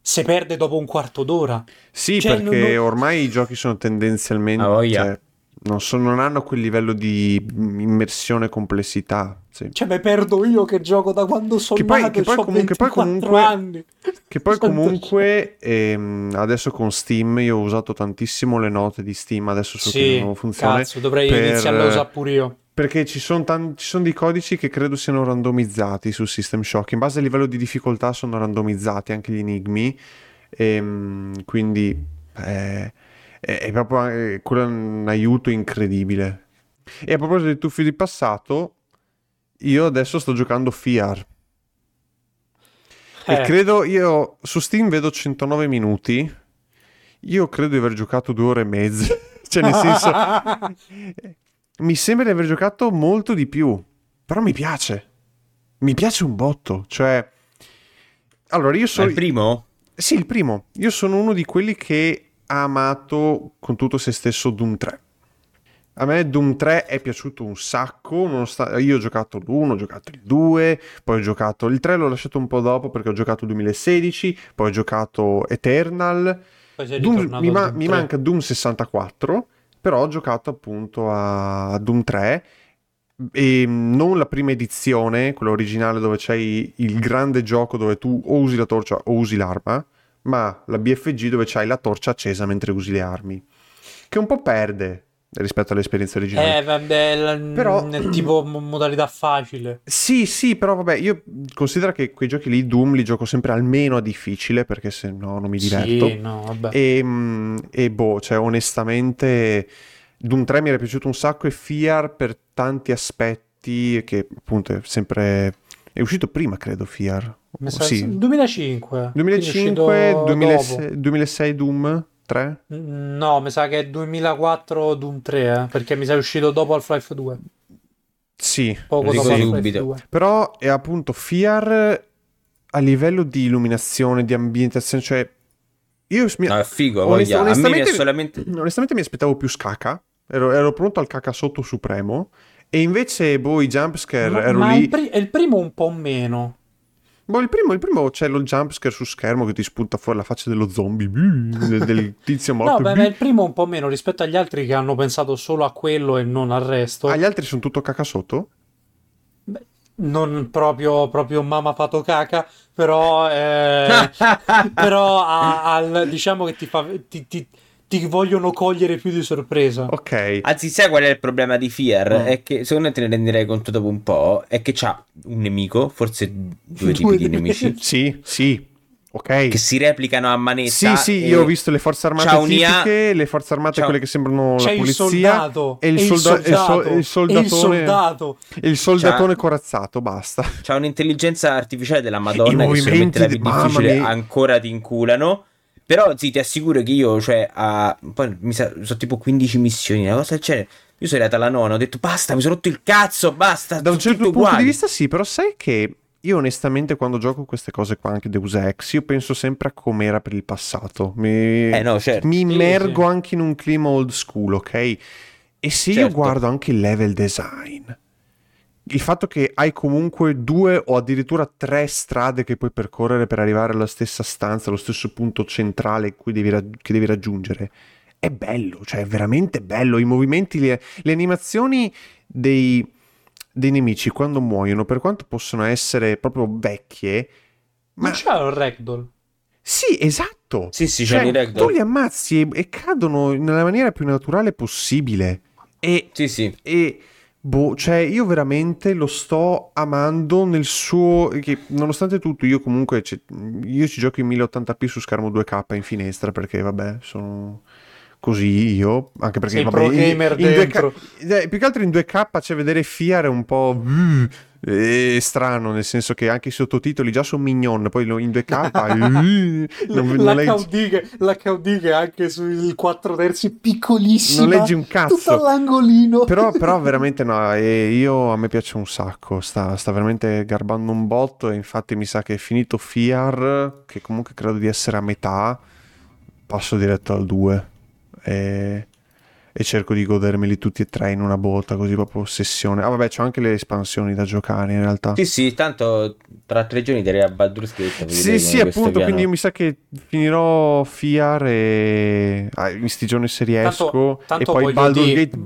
se perde dopo un quarto d'ora. Sì, cioè, perché non... ormai i giochi sono tendenzialmente... Oh, yeah. cioè, non, so, non, hanno quel livello di immersione e complessità. Sì. Cioè, mi perdo io che gioco da quando sono che poi, nato che poi, comunque, poi comunque, anni. Che poi comunque ehm, adesso con Steam io ho usato tantissimo le note di Steam adesso su sì, nuova funzione. Cazzo, dovrei per... iniziare a usare pure io. Perché ci sono, tan- ci sono dei codici che credo siano randomizzati su System Shock. In base al livello di difficoltà sono randomizzati anche gli enigmi. E, ehm, quindi eh, è, è, proprio è, quello è un aiuto incredibile. E a proposito di tuffi di passato, io adesso sto giocando FIAR. Eh. E credo io su Steam vedo 109 minuti. Io credo di aver giocato due ore e mezza. cioè, nel senso, mi sembra di aver giocato molto di più, però mi piace. Mi piace un botto, cioè... Allora, io sono... il primo? Sì, il primo. Io sono uno di quelli che ha amato con tutto se stesso Doom 3. A me Doom 3 è piaciuto un sacco, io ho giocato l'1, ho giocato il 2, poi ho giocato il 3, l'ho lasciato un po' dopo perché ho giocato il 2016, poi ho giocato Eternal. Doom, mi, ma- mi manca Doom 64 però ho giocato appunto a Doom 3 e non la prima edizione, quella originale dove c'hai il grande gioco dove tu o usi la torcia o usi l'arma, ma la BFG dove c'hai la torcia accesa mentre usi le armi, che un po' perde rispetto all'esperienza originale. Eh, vabbè, la, però, è tipo modalità facile. Sì, sì, però vabbè, io considero che quei giochi lì, Doom, li gioco sempre almeno a difficile, perché se no non mi diverto. Sì, no, vabbè. E, mm, e boh, cioè, onestamente, Doom 3 mi era piaciuto un sacco e Fiar per tanti aspetti, che appunto è sempre... È uscito prima, credo, Fiar. Sì. 2005. 2005, 2006, 2006 Doom. 3? No, mi sa che è 2004 Doom 3, eh, perché mi sa uscito dopo Half-Life 2. Sì, poco dopo Half-Life 2. Però è appunto FIAR a livello di illuminazione, di ambientazione, cioè io mi... no, è figo, onest- onestamente, solamente... onestamente mi aspettavo più scacca, ero, ero pronto al caca sotto supremo e invece boh i jumpscare ma, ero ma lì... Il, pri- il primo un po' meno. Boh, il primo, il primo c'è lo jumpscare su schermo che ti spunta fuori la faccia dello zombie, del, del tizio morto. no, beh, beh, il primo un po' meno rispetto agli altri che hanno pensato solo a quello e non al resto. Ah, gli altri sono tutto caca sotto? non proprio, proprio mamma fatto caca, però, eh, però a, a, diciamo che ti, fa, ti, ti, ti, vogliono cogliere più di sorpresa. Ok. Anzi, sai qual è il problema di Fear? Mm. È che secondo me te ne renderei conto dopo un po'. È che c'ha un nemico, forse due tipi di nemici. sì, sì, Ok. Che si replicano a manetta. Sì, sì, io ho visto le forze armate tipiche, le forze armate quelle che sembrano C'è la polizia. Il soldato, e il, solda- il, soldato, il, soldatone. il soldato. il soldatone C'ha... corazzato, basta. C'ha un'intelligenza artificiale della Madonna I che se mette la più difficile ancora ti inculano. Però sì, ti assicuro che io, cioè, a... poi mi sa... sono tipo 15 missioni, una cosa del genere. Io sono arrivata alla nona, ho detto basta, mi sono rotto il cazzo, basta. Da un certo punto uguali. di vista sì, però sai che io onestamente quando gioco queste cose qua, anche Deus Ex, io penso sempre a com'era per il passato. Mi, eh no, certo. mi immergo sì, sì. anche in un clima old school, ok? E se certo. io guardo anche il level design, il fatto che hai comunque due o addirittura tre strade che puoi percorrere per arrivare alla stessa stanza, allo stesso punto centrale devi raggi- che devi raggiungere, è bello, cioè è veramente bello. I movimenti, le, le animazioni dei dei nemici quando muoiono, per quanto possono essere proprio vecchie, ma... Non c'è un ragdoll. Sì, esatto. Sì, sì, cioè, c'è Tu li ammazzi e, e, cadono nella maniera più naturale possibile. E, sì, sì. E, boh, cioè, io veramente lo sto amando nel suo... Che, nonostante tutto, io comunque... Io ci gioco in 1080p su schermo 2K in finestra perché, vabbè, sono così io, anche perché Sei vabbè, pro gamer in, in dentro. 2K, eh, più che altro in 2K c'è vedere Fiar è un po' mm, è strano, nel senso che anche i sottotitoli già sono mignon, poi in 2K mm, non, non l'HUD, che, l'HUD che anche sul 4 terzi piccolissimo. Non leggi un cazzo. Tutto all'angolino. Però, però veramente no, e io a me piace un sacco, sta, sta veramente garbando un botto e infatti mi sa che è finito Fiar, che comunque credo di essere a metà, passo diretto al 2 e, e, cerco di godermeli tutti e tre in una botta, così proprio ossessione. Ah, vabbè, c'ho anche le espansioni da giocare in realtà. Sì, sì, tanto tra tre giorni direi a Baldur's Gate. Sì, sì, appunto, piano... quindi io mi sa che finirò Fiar e ah, in sti giorni se riesco tanto, tanto e poi Baldur's di... Gate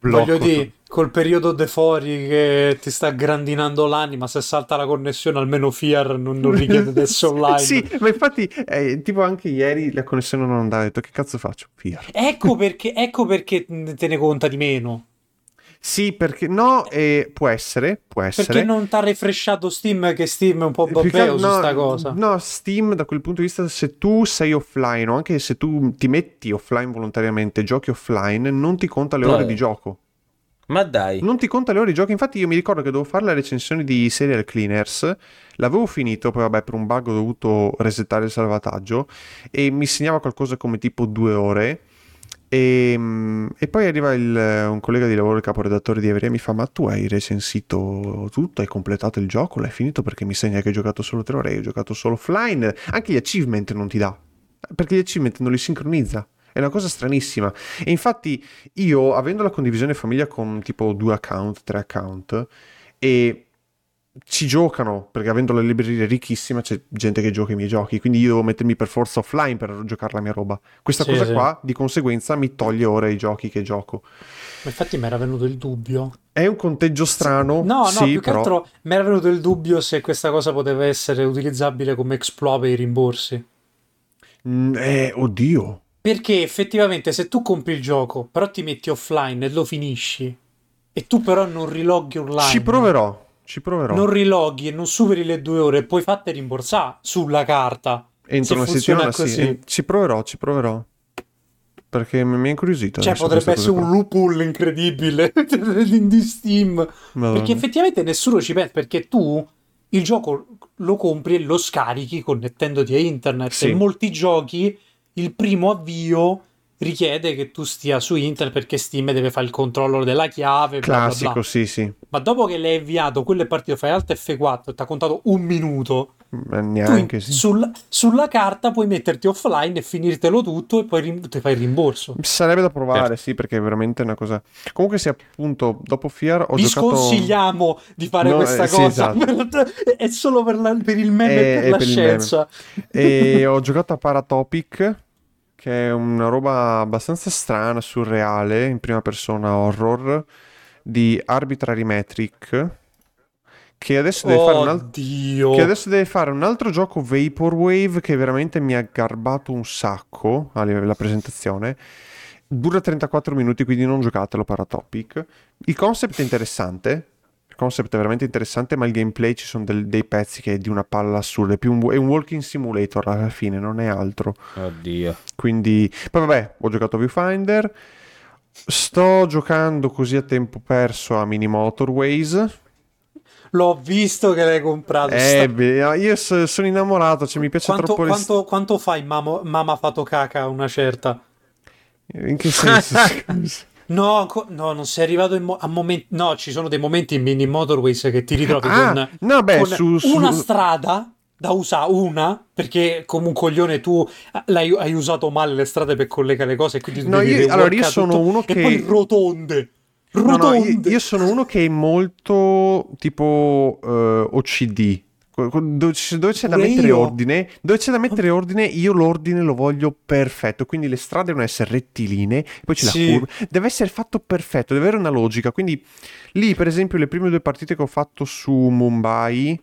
blocco. Voglio dire col periodo de fuori che ti sta grandinando l'anima, se salta la connessione almeno Fiar non, non richiede adesso online. sì, ma infatti eh, tipo anche ieri la connessione non andava, ho detto che cazzo faccio? Fiar. Ecco perché, ecco perché te ne conta di meno. Sì, perché no, eh, può essere, può essere. Perché non ti ha refresciato Steam, che Steam è un po' babbeo su sta cosa. No, Steam da quel punto di vista, se tu sei offline o anche se tu ti metti offline volontariamente, giochi offline, non ti conta le ore di gioco. Ma dai. Non ti conta le ore di gioco. Infatti, io mi ricordo che dovevo fare la recensione di Serial Cleaners. L'avevo finito, poi vabbè, per un bug ho dovuto resettare il salvataggio. E mi segnava qualcosa come tipo due ore. E, ehm, e poi arriva il, un collega di lavoro, il caporedattore di Everia, e mi fa: Ma tu hai recensito tutto? Hai completato il gioco? L'hai finito? Perché mi segna che hai giocato solo tre ore. Ho giocato solo offline. Anche gli achievement non ti dà. Perché gli achievement non li sincronizza. È una cosa stranissima. E infatti io, avendo la condivisione famiglia con tipo due account, tre account, e ci giocano, perché avendo la libreria ricchissima c'è gente che gioca i miei giochi, quindi io devo mettermi per forza offline per giocare la mia roba. Questa sì, cosa sì. qua, di conseguenza, mi toglie ora i giochi che gioco. Ma infatti mi era venuto il dubbio. È un conteggio strano. No, no, sì, più però... che altro mi era venuto il dubbio se questa cosa poteva essere utilizzabile come exploit per i rimborsi. Mm, eh, oddio. Perché effettivamente se tu compri il gioco, però ti metti offline e lo finisci, e tu però non riloghi online. Ci proverò, ci proverò. Non riloghi e non superi le due ore, poi fatte rimborsare sulla carta. Entro una settimana così. sì. Ci proverò, ci proverò. Perché mi è incuriosito. Cioè, potrebbe essere un loophole incredibile di Steam. Madonna. Perché effettivamente nessuno ci pensa. Perché tu il gioco lo compri e lo scarichi connettendoti a internet. Sì. E molti giochi il primo avvio richiede che tu stia su internet perché Steam deve fare il controllo della chiave. Classico, bla bla bla. sì, sì. Ma dopo che l'hai avviato, quello è partito, fai Alt F4 e ti ha contato un minuto. Ma neanche tu, sì. sul, sulla carta puoi metterti offline e finirtelo tutto e poi ti fai il rimborso. Sarebbe da provare, certo. sì, perché è veramente una cosa. Comunque, se appunto dopo Fiar ho Vi giocato. sconsigliamo di fare no, questa eh, cosa. Sì, esatto. è solo per, la, per, il meme e per la scienza. E ho giocato a Paratopic che è una roba abbastanza strana, surreale, in prima persona horror, di Arbitrary Metric, che adesso, deve fare un alt- che adesso deve fare un altro gioco Vaporwave che veramente mi ha garbato un sacco la presentazione. Dura 34 minuti, quindi non giocatelo Paratopic. Il concept è interessante, concept è veramente interessante, ma il gameplay ci sono del, dei pezzi che è di una palla assurda. È, più un, è un walking simulator alla fine, non è altro. Oddio. Quindi, poi vabbè, ho giocato Viewfinder. Sto giocando così a tempo perso a Mini Motorways L'ho visto che l'hai comprato. Eh, sta... beh, io so, sono innamorato, cioè, mi piace quanto, troppo quanto, le... quanto fai mamma, mamma fatto caca una certa? In che senso? No, no, non sei arrivato mo- a momenti. No, ci sono dei momenti in mini motorways che ti ritrovi ah, con, no, beh, con su, su... una strada da usare, una, perché come un coglione tu l'hai, hai usato male le strade per collegare le cose. Quindi no, io, allora io sono tutto, uno che. E poi rotonde. No, no, io, io, sono uno che è molto tipo uh, eh, OCD. Dove, dove c'è da mettere io. ordine, dove c'è da mettere ordine, io l'ordine lo voglio perfetto. Quindi le strade devono essere rettilinee, poi c'è sì. la curva, deve essere fatto perfetto, deve avere una logica. Quindi lì, per esempio, le prime due partite che ho fatto su Mumbai,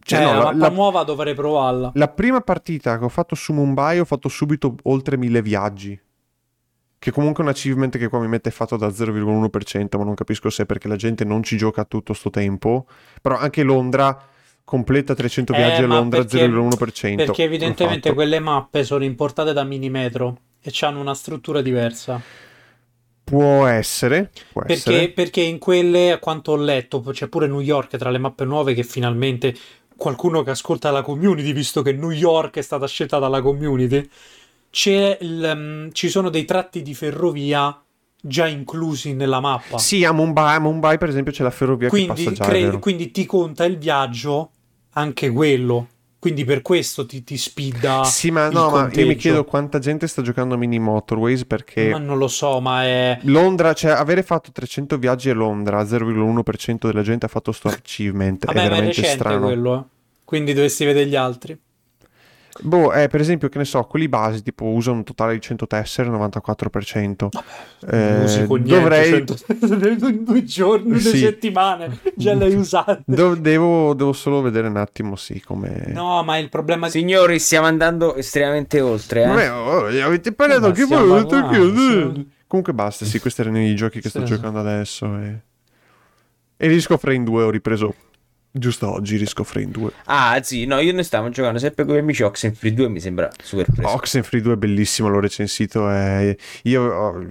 cioè, eh, no, la, la, nuova dovrei provarla. La prima partita che ho fatto su Mumbai ho fatto subito oltre mille viaggi che comunque è un achievement che qua mi mette fatto da 0,1%, ma non capisco se è perché la gente non ci gioca tutto sto tempo. Però anche Londra completa 300 viaggi eh, a Londra perché, 0,1%. Perché evidentemente quelle mappe sono importate da Minimetro e hanno una struttura diversa. Può essere, può perché, essere. Perché in quelle, a quanto ho letto, c'è pure New York tra le mappe nuove che finalmente qualcuno che ascolta la community, visto che New York è stata scelta dalla community, il, um, ci sono dei tratti di ferrovia già inclusi nella mappa. Sì, a Mumbai, a Mumbai per esempio c'è la ferrovia quindi, che passa già, cre- quindi ti conta il viaggio anche quello. Quindi per questo ti, ti spida. Sì, ma no, ma io mi chiedo quanta gente sta giocando a Mini Motorways perché. Ma non lo so, ma è. Londra, cioè avere fatto 300 viaggi a Londra, 0,1% della gente ha fatto sto achievement. Vabbè, è veramente è strano. quello, eh. Quindi dovresti vedere gli altri. Boh, eh, per esempio, che ne so, quelli basi tipo usano un totale di 100 tessere, 94%. Vabbè, eh, usi con niente, dovrei... 100... in due giorni, due sì. settimane, già l'hai usato. Do- devo, devo, solo vedere un attimo, sì, come... No, ma il problema... Signori, stiamo andando estremamente oltre, eh. Vabbè, oh, avete parlato che voi volete chiudere. Comunque basta, sì, questi erano i giochi che sì, sto sì. giocando adesso e... E Risk of Rain 2 ho ripreso Giusto oggi Risk Frame 2. Ah, sì, no, io ne stavo giocando sempre con i miei amici Oxenfree 2 mi sembra super fresco. Oxenfree 2 è bellissimo, l'ho recensito. È... Io ho...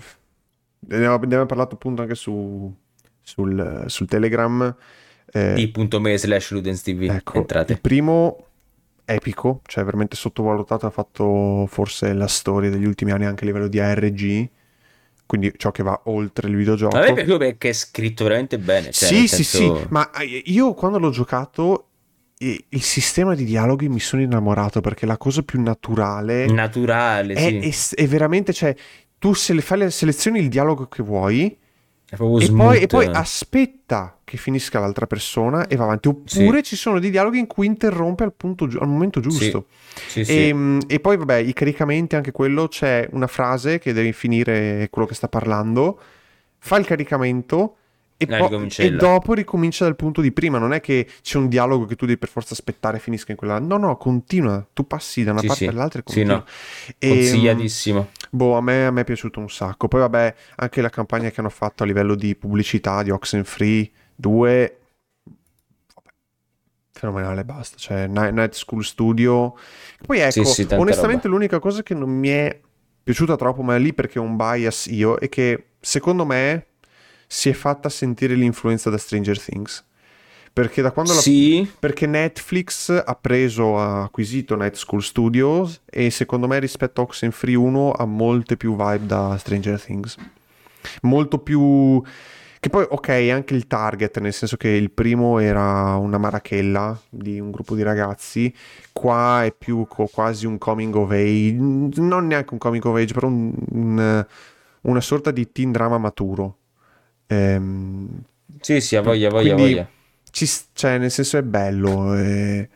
ne abbiamo parlato appunto anche su, sul, sul Telegram. Eh... t.me slash LudensTV. Ecco, Entrate. Il primo epico, cioè veramente sottovalutato, ha fatto forse la storia degli ultimi anni anche a livello di ARG quindi ciò che va oltre il videogioco. A me piaciuto perché è scritto veramente bene. Cioè, sì, sì, senso... sì, ma eh, io quando l'ho giocato il sistema di dialoghi mi sono innamorato perché la cosa più naturale naturale è, sì. è, è veramente cioè tu se le fai le selezioni il dialogo che vuoi e poi, e poi, aspetta che finisca l'altra persona e va avanti. Oppure sì. ci sono dei dialoghi in cui interrompe al, punto, al momento giusto. Sì. Sì, e, ehm, e, poi, vabbè, i caricamenti, anche quello, c'è una frase che devi finire quello che sta parlando, fa il caricamento e, po- e, dopo ricomincia dal punto di prima. Non è che c'è un dialogo che tu devi per forza aspettare finisca in quella. No, no, continua. Tu passi da una parte all'altra e continua. Sì, no. E, ehm, Consigliatissimo. Boh, a me, a me, è piaciuto un sacco. Poi, vabbè, anche la campagna che hanno fatto a livello di pubblicità di Oxenfree 2. Fenomenale, basta. Cioè, Night School Studio. Poi, ecco, sì, sì, onestamente, roba. l'unica cosa che non mi è piaciuta troppo, ma è lì perché ho un bias io, è che secondo me si è fatta sentire l'influenza da Stranger Things. Perché da quando sì. la... Perché Netflix ha preso, ha acquisito Night School Studios e secondo me rispetto a Oxenfree 1 ha molte più vibe da Stranger Things. Molto più... Che poi, ok, anche il target, nel senso che il primo era una marachella di un gruppo di ragazzi, qua è più co- quasi un coming of age, non neanche un coming of age, però un, un, una sorta di teen drama maturo. Ehm, sì, sì, ha voglia, voglia, voglia ci, cioè, nel senso è bello. E,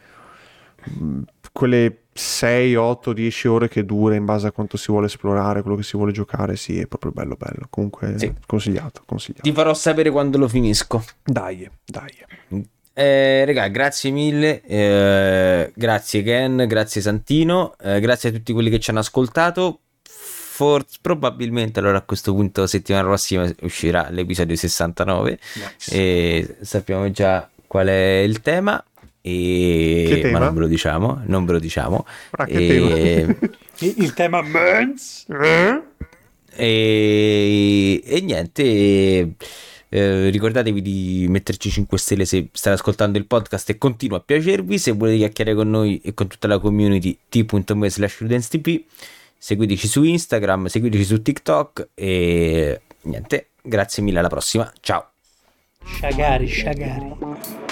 quelle 6, 8, 10 ore che dura in base a quanto si vuole esplorare, quello che si vuole giocare, sì, è proprio bello, bello. Comunque, sì. consigliato, consigliato. Ti farò sapere quando lo finisco. Dai, dai. Eh, raga, grazie mille, eh, grazie Ken, grazie Santino, eh, grazie a tutti quelli che ci hanno ascoltato. Forse, probabilmente allora a questo punto settimana prossima uscirà l'episodio 69 yes. e sappiamo già qual è il tema e... ma non ve lo diciamo, non ve lo diciamo. Ah, e... il tema Mens? E... e niente, eh, ricordatevi di metterci 5 stelle se state ascoltando il podcast e continua a piacervi. Se volete chiacchierare con noi e con tutta la community, t.me slash seguiteci su Instagram, seguiteci su TikTok e niente, grazie mille alla prossima, ciao. Sciagari, sciagari.